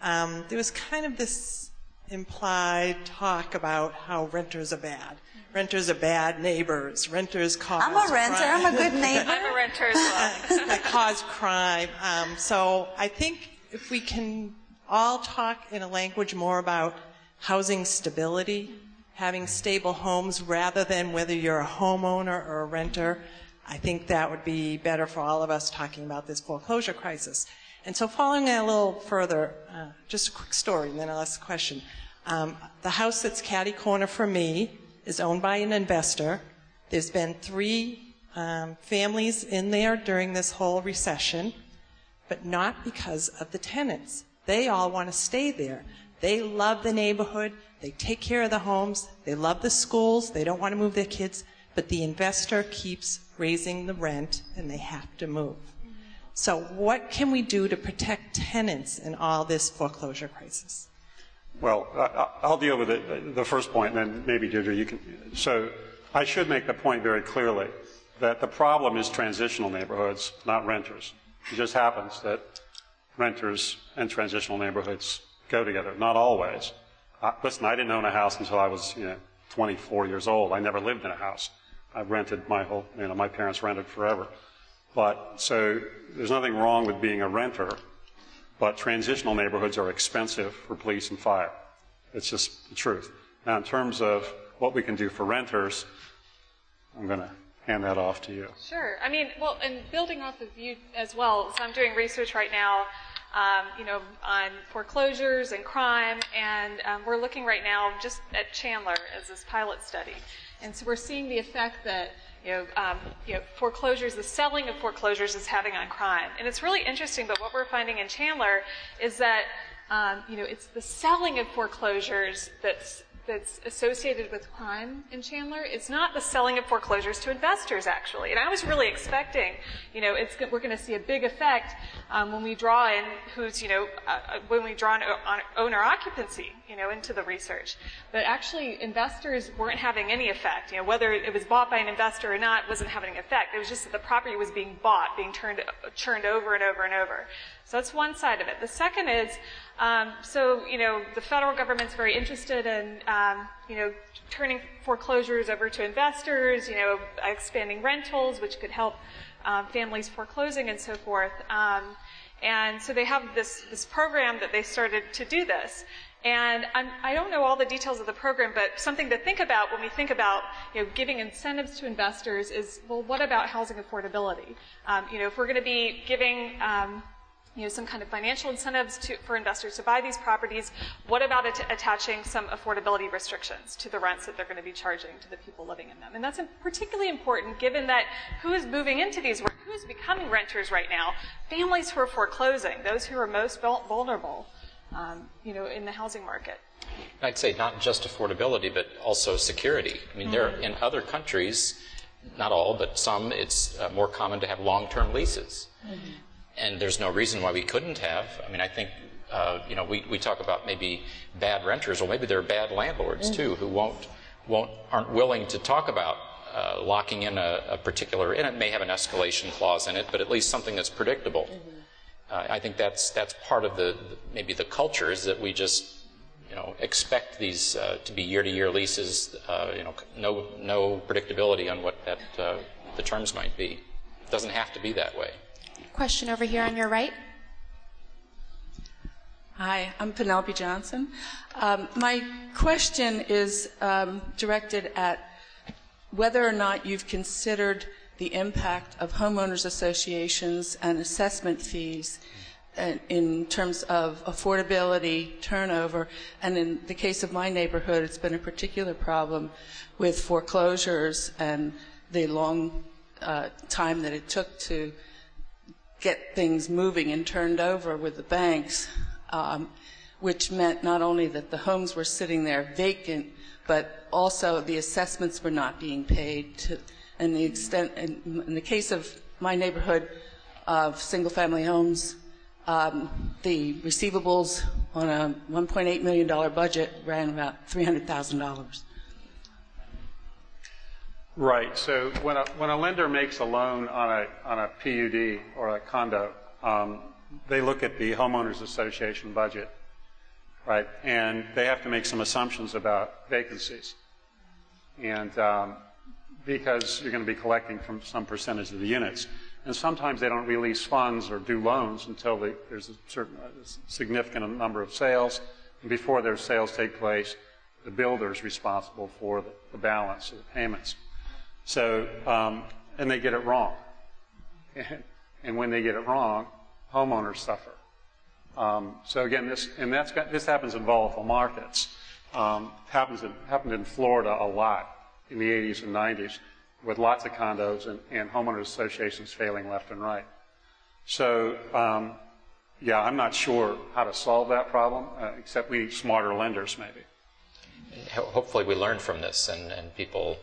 Um, there was kind of this implied talk about how renters are bad. Renters are bad neighbors. Renters cause. I'm a renter. Crime. I'm a good neighbor. I'm a renter as well. that cause crime. Um, so I think if we can all talk in a language more about housing stability, having stable homes rather than whether you're a homeowner or a renter. I think that would be better for all of us talking about this foreclosure crisis. And so, following that a little further, uh, just a quick story, and then I'll ask a question. Um, the house that's catty corner for me is owned by an investor. There's been three um, families in there during this whole recession, but not because of the tenants. They all want to stay there. They love the neighborhood. They take care of the homes. They love the schools. They don't want to move their kids. But the investor keeps raising the rent and they have to move. So what can we do to protect tenants in all this foreclosure crisis? Well, I'll deal with it, the first point, and then maybe Deirdre, you can. So I should make the point very clearly that the problem is transitional neighborhoods, not renters. It just happens that renters and transitional neighborhoods go together. Not always. Listen, I didn't own a house until I was, you know, 24 years old. I never lived in a house. I rented my whole, you know, my parents rented forever. But so there's nothing wrong with being a renter, but transitional neighborhoods are expensive for police and fire. It's just the truth. Now, in terms of what we can do for renters, I'm going to hand that off to you. Sure. I mean, well, and building off of you as well, so I'm doing research right now um, you know, on foreclosures and crime, and um, we're looking right now just at Chandler as this pilot study, and so we're seeing the effect that you know, um, you know, foreclosures, the selling of foreclosures is having on crime, and it's really interesting. But what we're finding in Chandler is that um, you know, it's the selling of foreclosures that's that's associated with crime in Chandler. It's not the selling of foreclosures to investors, actually. And I was really expecting, you know, it's, we're going to see a big effect um, when we draw in who's, you know, uh, uh when we draw in owner occupancy, you know, into the research. But actually, investors weren't having any effect. You know, whether it was bought by an investor or not wasn't having an effect. It was just that the property was being bought, being turned, churned over and over and over. So that's one side of it. The second is, um, so, you know, the federal government's very interested in, um, you know, turning foreclosures over to investors, you know, expanding rentals, which could help um, families foreclosing and so forth. Um, and so they have this, this program that they started to do this. And I'm, I do not know all the details of the program, but something to think about when we think about you know, giving incentives to investors is, well, what about housing affordability? Um, you know, if we're going to be giving um, you know, some kind of financial incentives to, for investors to buy these properties. What about at- attaching some affordability restrictions to the rents that they're going to be charging to the people living in them? And that's particularly important given that who is moving into these, who is becoming renters right now? Families who are foreclosing, those who are most vulnerable, um, you know, in the housing market. I'd say not just affordability, but also security. I mean, mm-hmm. there in other countries, not all, but some, it's uh, more common to have long-term leases. Mm-hmm and there's no reason why we couldn't have. I mean, I think, uh, you know, we, we talk about maybe bad renters, well, maybe there are bad landlords mm-hmm. too who won't, won't, aren't willing to talk about uh, locking in a, a, particular, and it may have an escalation clause in it, but at least something that's predictable. Mm-hmm. Uh, I think that's, that's part of the, maybe the culture is that we just, you know, expect these uh, to be year-to-year leases, uh, you know, no, no predictability on what that, uh, the terms might be. It doesn't have to be that way. Question over here on your right. Hi, I'm Penelope Johnson. Um, my question is um, directed at whether or not you've considered the impact of homeowners associations and assessment fees in, in terms of affordability, turnover, and in the case of my neighborhood, it's been a particular problem with foreclosures and the long uh, time that it took to get things moving and turned over with the banks, um, which meant not only that the homes were sitting there vacant, but also the assessments were not being paid. To, and the extent, in, in the case of my neighborhood of single-family homes, um, the receivables on a $1.8 million budget ran about $300,000. Right. So when a, when a lender makes a loan on a, on a PUD or a condo, um, they look at the homeowners association budget, right? And they have to make some assumptions about vacancies. And um, because you're going to be collecting from some percentage of the units. And sometimes they don't release funds or do loans until they, there's a certain a significant number of sales. And before those sales take place, the builder is responsible for the, the balance of the payments. So, um, and they get it wrong. And, when they get it wrong, homeowners suffer. Um, so again, this and that's got, this happens in volatile markets. Um, happens in, happened in Florida a lot in the 80s and 90s, with lots of condos and, and homeowners associations failing left and right. So, um, yeah, I'm not sure how to solve that problem, uh, except we need smarter lenders, maybe. Hopefully, we learn from this, and, and people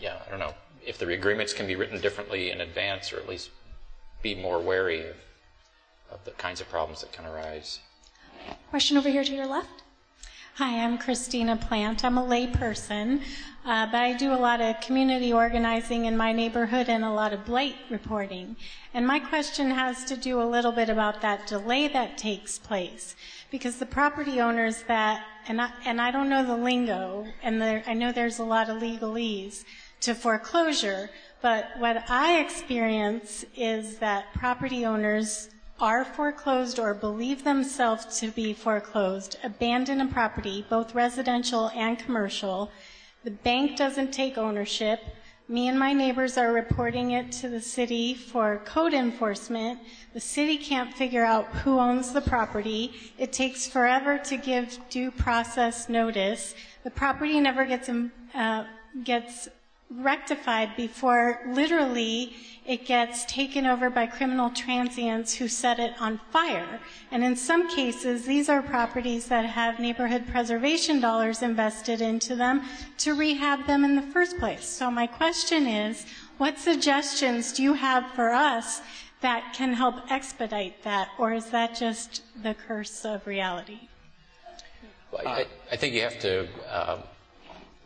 yeah, I don't know if the agreements can be written differently in advance, or at least be more wary of, of the kinds of problems that can arise. Question over here to your left. Hi, I'm Christina Plant. I'm a layperson, uh, but I do a lot of community organizing in my neighborhood and a lot of blight reporting. And my question has to do a little bit about that delay that takes place. Because the property owners that, and I, and I don't know the lingo, and there, I know there's a lot of legalese, to foreclosure. But what I experience is that property owners are foreclosed or believe themselves to be foreclosed, abandon a property, both residential and commercial. The bank doesn't take ownership. Me and my neighbors are reporting it to the city for code enforcement. The city can't figure out who owns the property. It takes forever to give due process notice. The property never gets, uh, gets rectified before literally it gets taken over by criminal transients who set it on fire. And in some cases, these are properties that have neighborhood preservation dollars invested into them to rehab them in the first place. So my question is, what suggestions do you have for us that can help expedite that, or is that just the curse of reality? Well, I, I, think you have to uh,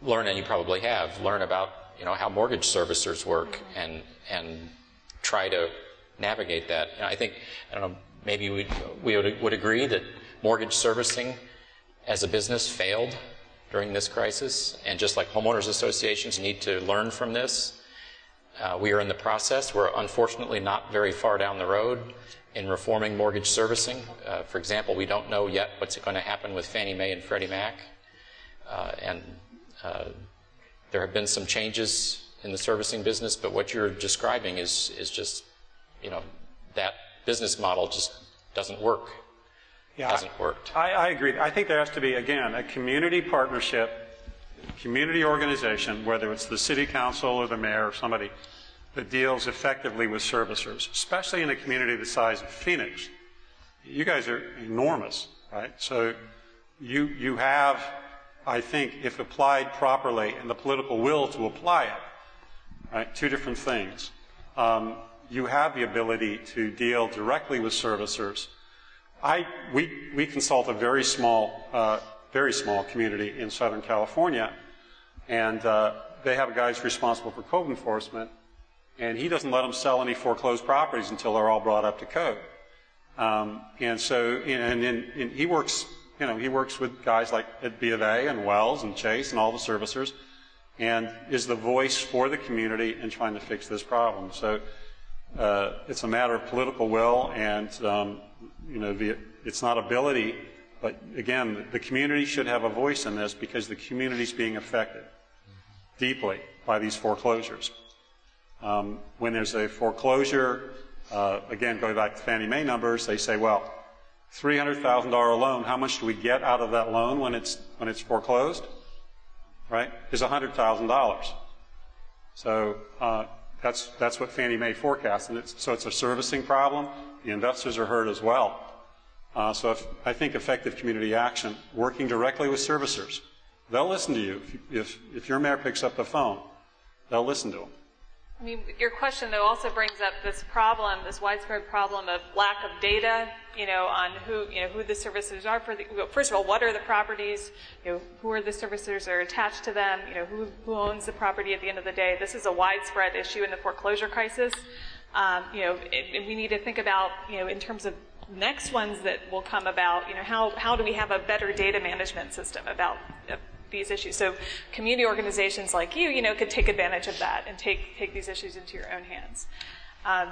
learn, and you probably have, learn about you know how mortgage servicers work and and try to navigate that. And I think I don't know maybe we we would, would agree that mortgage servicing as a business failed during this crisis, and just like homeowners associations need to learn from this. Uh, we are in the process. We're unfortunately not very far down the road in reforming mortgage servicing. Uh, for example, we don't know yet what's going to happen with Fannie Mae and Freddie Mac. Uh, and uh, there have been some changes in the servicing business, but what you're describing is, is just, you know, that business model just doesn't work. Yeah, hasn't worked. I, I agree. I think there has to be, again, a community partnership, community organization, whether it's the city council or the mayor or somebody, that deals effectively with servicers, especially in a community the size of Phoenix. You guys are enormous, right? So you, you have, I think, if applied properly and the political will to apply it, right, two different things. Um, you have the ability to deal directly with servicers. I, we, we consult a very small, uh, very small community in Southern California, and uh, they have guys responsible for code enforcement and he doesn't let them sell any foreclosed properties until they're all brought up to code. Um, and so, and, and, and, he works, you know, he works with guys like at B of A and Wells and Chase and all the servicers, and is the voice for the community in trying to fix this problem. So, uh, it's a matter of political will, and um, you know, the, it's not ability, but again, the community should have a voice in this because the community is being affected deeply by these foreclosures. Um, when there's a foreclosure, uh, again, going back to Fannie Mae numbers, they say, well, $300,000 loan, how much do we get out of that loan when it's, when it's foreclosed? Right? Is $100,000. So uh, that's, that's what Fannie Mae forecasts. And it's, so it's a servicing problem. The investors are hurt as well. Uh, so if, I think effective community action, working directly with servicers, they'll listen to you. If, if, if your mayor picks up the phone, they'll listen to them. I mean, your question though also brings up this problem, this widespread problem of lack of data, you know, on who, you know, who the servicers are for the, first of all, what are the properties, you know, who are the servicers that are attached to them, you know, who, who owns the property at the end of the day. This is a widespread issue in the foreclosure crisis. Um, you know, it, we need to think about, you know, in terms of next ones that will come about, you know, how, how do we have a better data management system about these issues. So community organizations like you, you know, could take advantage of that and take, take these issues into your own hands. Um,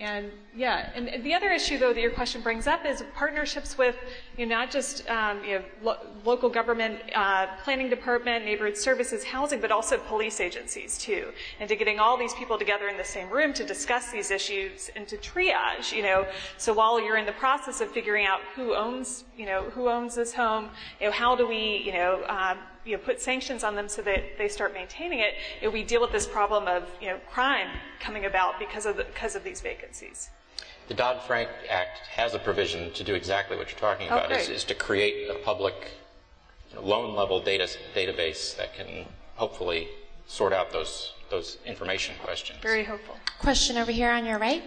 and yeah, and the other issue though that your question brings up is partnerships with, you know, not just um, you know lo- local government, uh, planning department, neighborhood services, housing, but also police agencies too, and to getting all these people together in the same room to discuss these issues and to triage, you know. So while you're in the process of figuring out who owns, you know, who owns this home, you know, how do we, you know, um, you know, put sanctions on them so that they start maintaining it, if we deal with this problem of you know, crime coming about because of, the, because of these vacancies. The Dodd-Frank Act has a provision to do exactly what you're talking oh, about, is, is, to create a public you know, loan level data, database that can hopefully sort out those, those information questions. Very hopeful. Question over here on your right.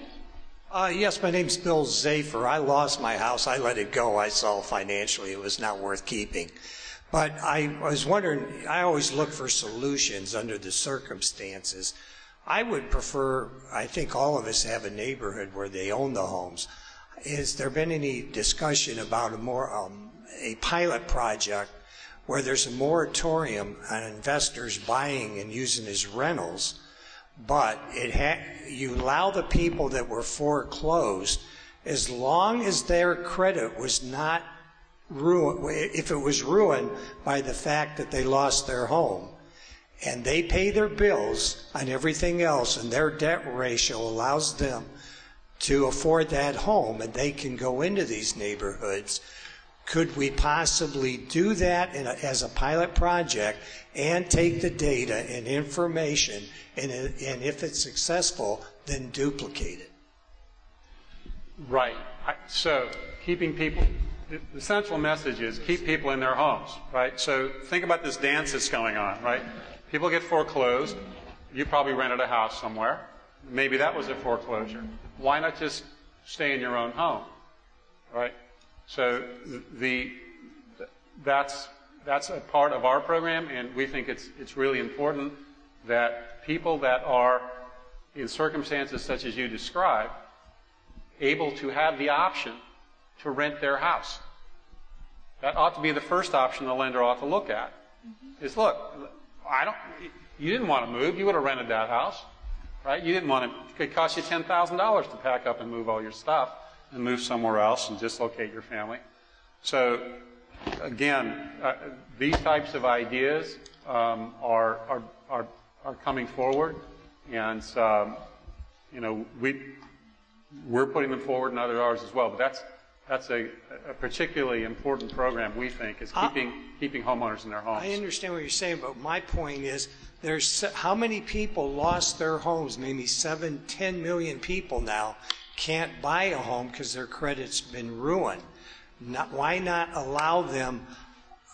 Uh, yes, my name's Bill Zafer. I lost my house. I let it go. I saw financially it was not worth keeping. But I was wondering, I always look for solutions under the circumstances. I would prefer, I think all of us have a neighborhood where they own the homes. Has there been any discussion about a more, um, a pilot project where there's a moratorium on investors buying and using as rentals, but it ha- you allow the people that were foreclosed as long as their credit was not if it was ruined by the fact that they lost their home, and they pay their bills on everything else, and their debt ratio allows them to afford that home, and they can go into these neighborhoods, Could we possibly do that a, as a pilot project and take the data and information and, and if it's successful, then duplicate it? Right. So keeping people, the, central message is keep people in their homes, right? So think about this dance that's going on, right? People get foreclosed. You probably rented a house somewhere. Maybe that was a foreclosure. Why not just stay in your own home, right? So the that's that's a part of our program, and we think it's it's really important that people that are in circumstances such as you describe able to have the option to rent their house. That ought to be the first option the lender ought to look at. Mm-hmm. Is look, I don't. You didn't want to move. You would have rented that house, right? You didn't want to. It could cost you ten thousand dollars to pack up and move all your stuff and move somewhere else and dislocate your family. So, again, uh, these types of ideas um, are, are, are, are coming forward, and um, you know we we're putting them forward in other ours as well. But that's that's a, a particularly important program we think is keeping uh, keeping homeowners in their homes. I understand what you're saying, but my point is there's how many people lost their homes? Maybe seven, ten million people now can't buy a home because their credit's been ruined. Not, why not allow them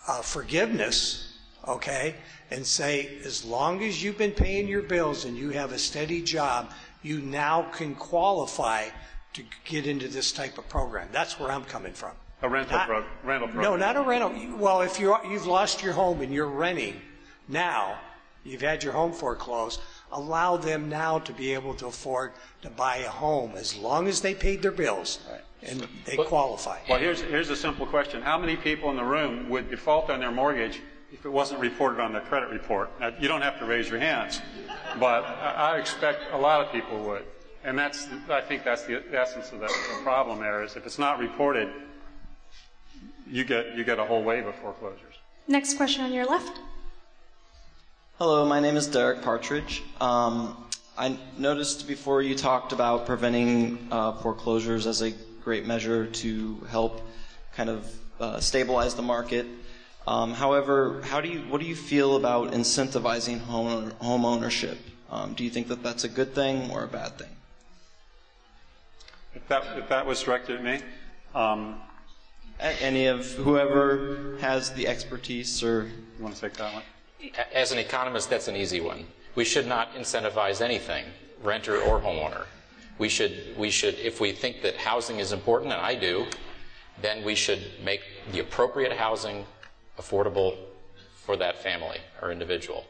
uh, forgiveness, okay, and say as long as you've been paying your bills and you have a steady job, you now can qualify to get into this type of program. That's where I'm coming from. A rental, not, pro- rental program. No, not a rental. Well, if you you've lost your home and you're renting now, you've had your home foreclosed, allow them now to be able to afford to buy a home as long as they paid their bills and they qualify. Well, here's, here's a simple question. How many people in the room would default on their mortgage if it wasn't reported on their credit report? Now, you don't have to raise your hands, but I expect a lot of people would. And that's, I think that's the essence of the, the problem there is if it's not reported, you get, you get a whole wave of foreclosures. Next question on your left. Hello, my name is Derek Partridge. Um, I noticed before you talked about preventing uh, foreclosures as a great measure to help kind of uh, stabilize the market. Um, however, how do you, what do you feel about incentivizing home, home ownership? Um, do you think that that's a good thing or a bad thing? If that, if that was directed at me, um, any of whoever has the expertise or. You want to take that one? As an economist, that's an easy one. We should not incentivize anything, renter or homeowner. We should, we should, if we think that housing is important, and I do, then we should make the appropriate housing affordable for that family or individual.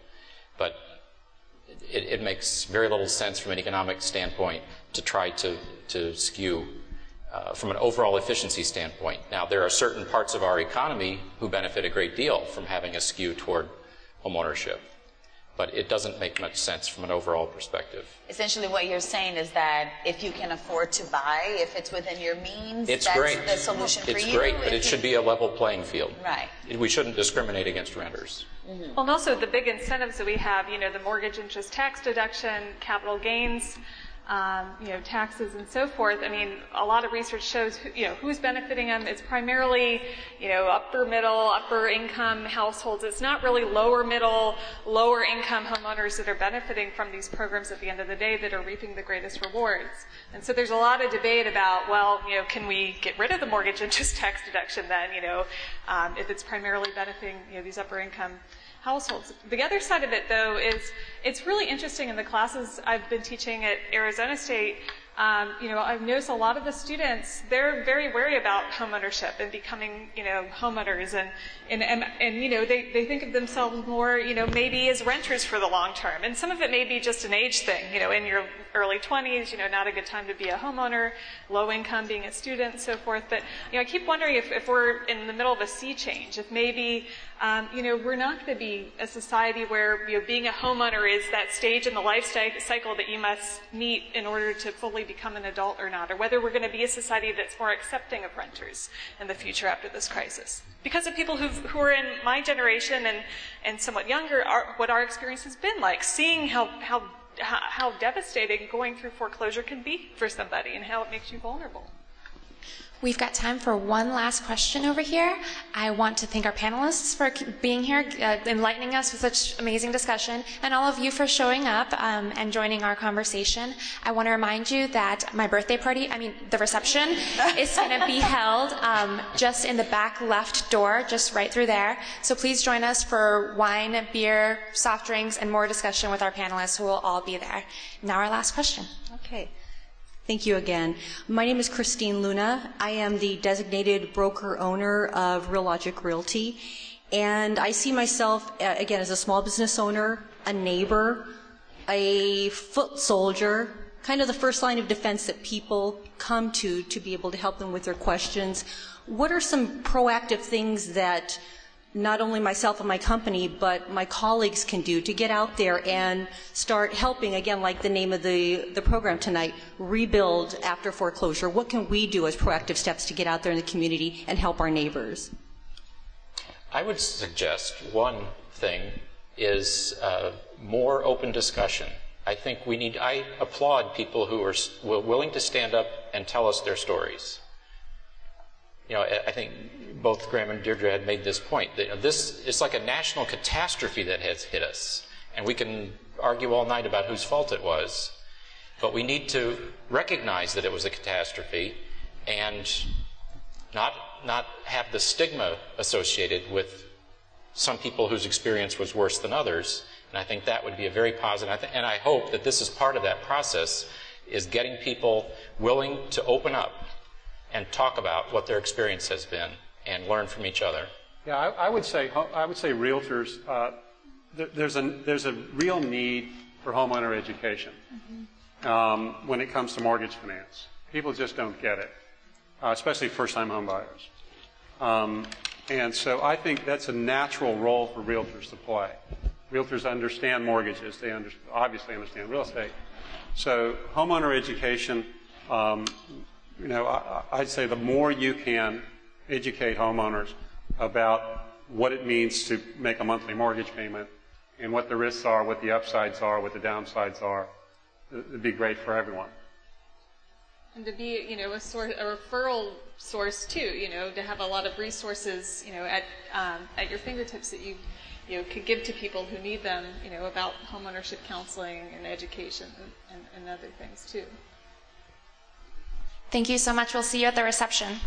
But it, it, makes very little sense from an economic standpoint to try to, to skew uh, from an overall efficiency standpoint. Now, there are certain parts of our economy who benefit a great deal from having a skew toward homeownership. But it doesn't make much sense from an overall perspective. Essentially, what you're saying is that if you can afford to buy, if it's within your means, it's that's great. the solution it's for you. It's great, but it should be a level playing field. Right. We shouldn't discriminate against renters. Mm-hmm. Well, and also the big incentives that we have, you know, the mortgage interest tax deduction, capital gains um, you know, taxes and so forth. I mean, a lot of research shows, who, you know, who's benefiting them. It's primarily, you know, upper middle, upper income households. It's not really lower middle, lower income homeowners that are benefiting from these programs at the end of the day that are reaping the greatest rewards. And so there's a lot of debate about, well, you know, can we get rid of the mortgage interest tax deduction then, you know, um, if it's primarily benefiting, you know, these upper income households. The other side of it, though, is it's really interesting in the classes I've been teaching at Arizona State. Um, you know, I've noticed a lot of the students, they're very wary about homeownership and becoming, you know, homeowners and, and, and, and, you know, they, they think of themselves more, you know, maybe as renters for the long term. And some of it may be just an age thing, you know, in your early 20s, you know, not a good time to be a homeowner, low income, being a student, so forth. But, you know, I keep wondering if, if we're in the middle of a sea change, if maybe um, you know, we're not going to be a society where, you know, being a homeowner is that stage in the life cycle that you must meet in order to fully become an adult or not, or whether we're going to be a society that's more accepting of renters in the future after this crisis. Because of people who are in my generation and, and somewhat younger, are, what our experience has been like, seeing how, how, how devastating going through foreclosure can be for somebody and how it makes you vulnerable. We've got time for one last question over here. I want to thank our panelists for being here, uh, enlightening us with such amazing discussion, and all of you for showing up um, and joining our conversation. I want to remind you that my birthday party, I mean, the reception, is going to be held um, just in the back left door, just right through there. So please join us for wine, beer, soft drinks, and more discussion with our panelists who will all be there. Now, our last question. Okay. Thank you again. My name is Christine Luna. I am the designated broker owner of RealLogic Realty. And I see myself, uh, again, as a small business owner, a neighbor, a foot soldier, kind of the first line of defense that people come to to be able to help them with their questions. What are some proactive things that not only myself and my company, but my colleagues can do to get out there and start helping, again, like the name of the, the program tonight, rebuild after foreclosure. What can we do as proactive steps to get out there in the community and help our neighbors? I would suggest one thing is uh, more open discussion. I think we need, I applaud people who are willing to stand up and tell us their stories you know, I think both Graham and Deirdre had made this point that you know, this it's like a national catastrophe that has hit us, and we can argue all night about whose fault it was, but we need to recognize that it was a catastrophe and not not have the stigma associated with some people whose experience was worse than others. And I think that would be a very positive. And I hope that this is part of that process, is getting people willing to open up and talk about what their experience has been and learn from each other. Yeah, I, I would say I would say realtors. Uh, th- there's a there's a real need for homeowner education mm-hmm. um, when it comes to mortgage finance. People just don't get it, uh, especially first-time homebuyers. Um, and so I think that's a natural role for realtors to play. Realtors understand mortgages; they under, obviously understand real estate. So homeowner education um, you know, I, would say the more you can educate homeowners about what it means to make a monthly mortgage payment and what the risks are, what the upsides are, what the downsides are, it'd be great for everyone. And to be, you know, a source, a referral source too, you know, to have a lot of resources, you know, at um, at your fingertips that you, you know, could give to people who need them, you know, about homeownership counseling and education and, and, and other things too. Thank you so much. We'll see you at the reception.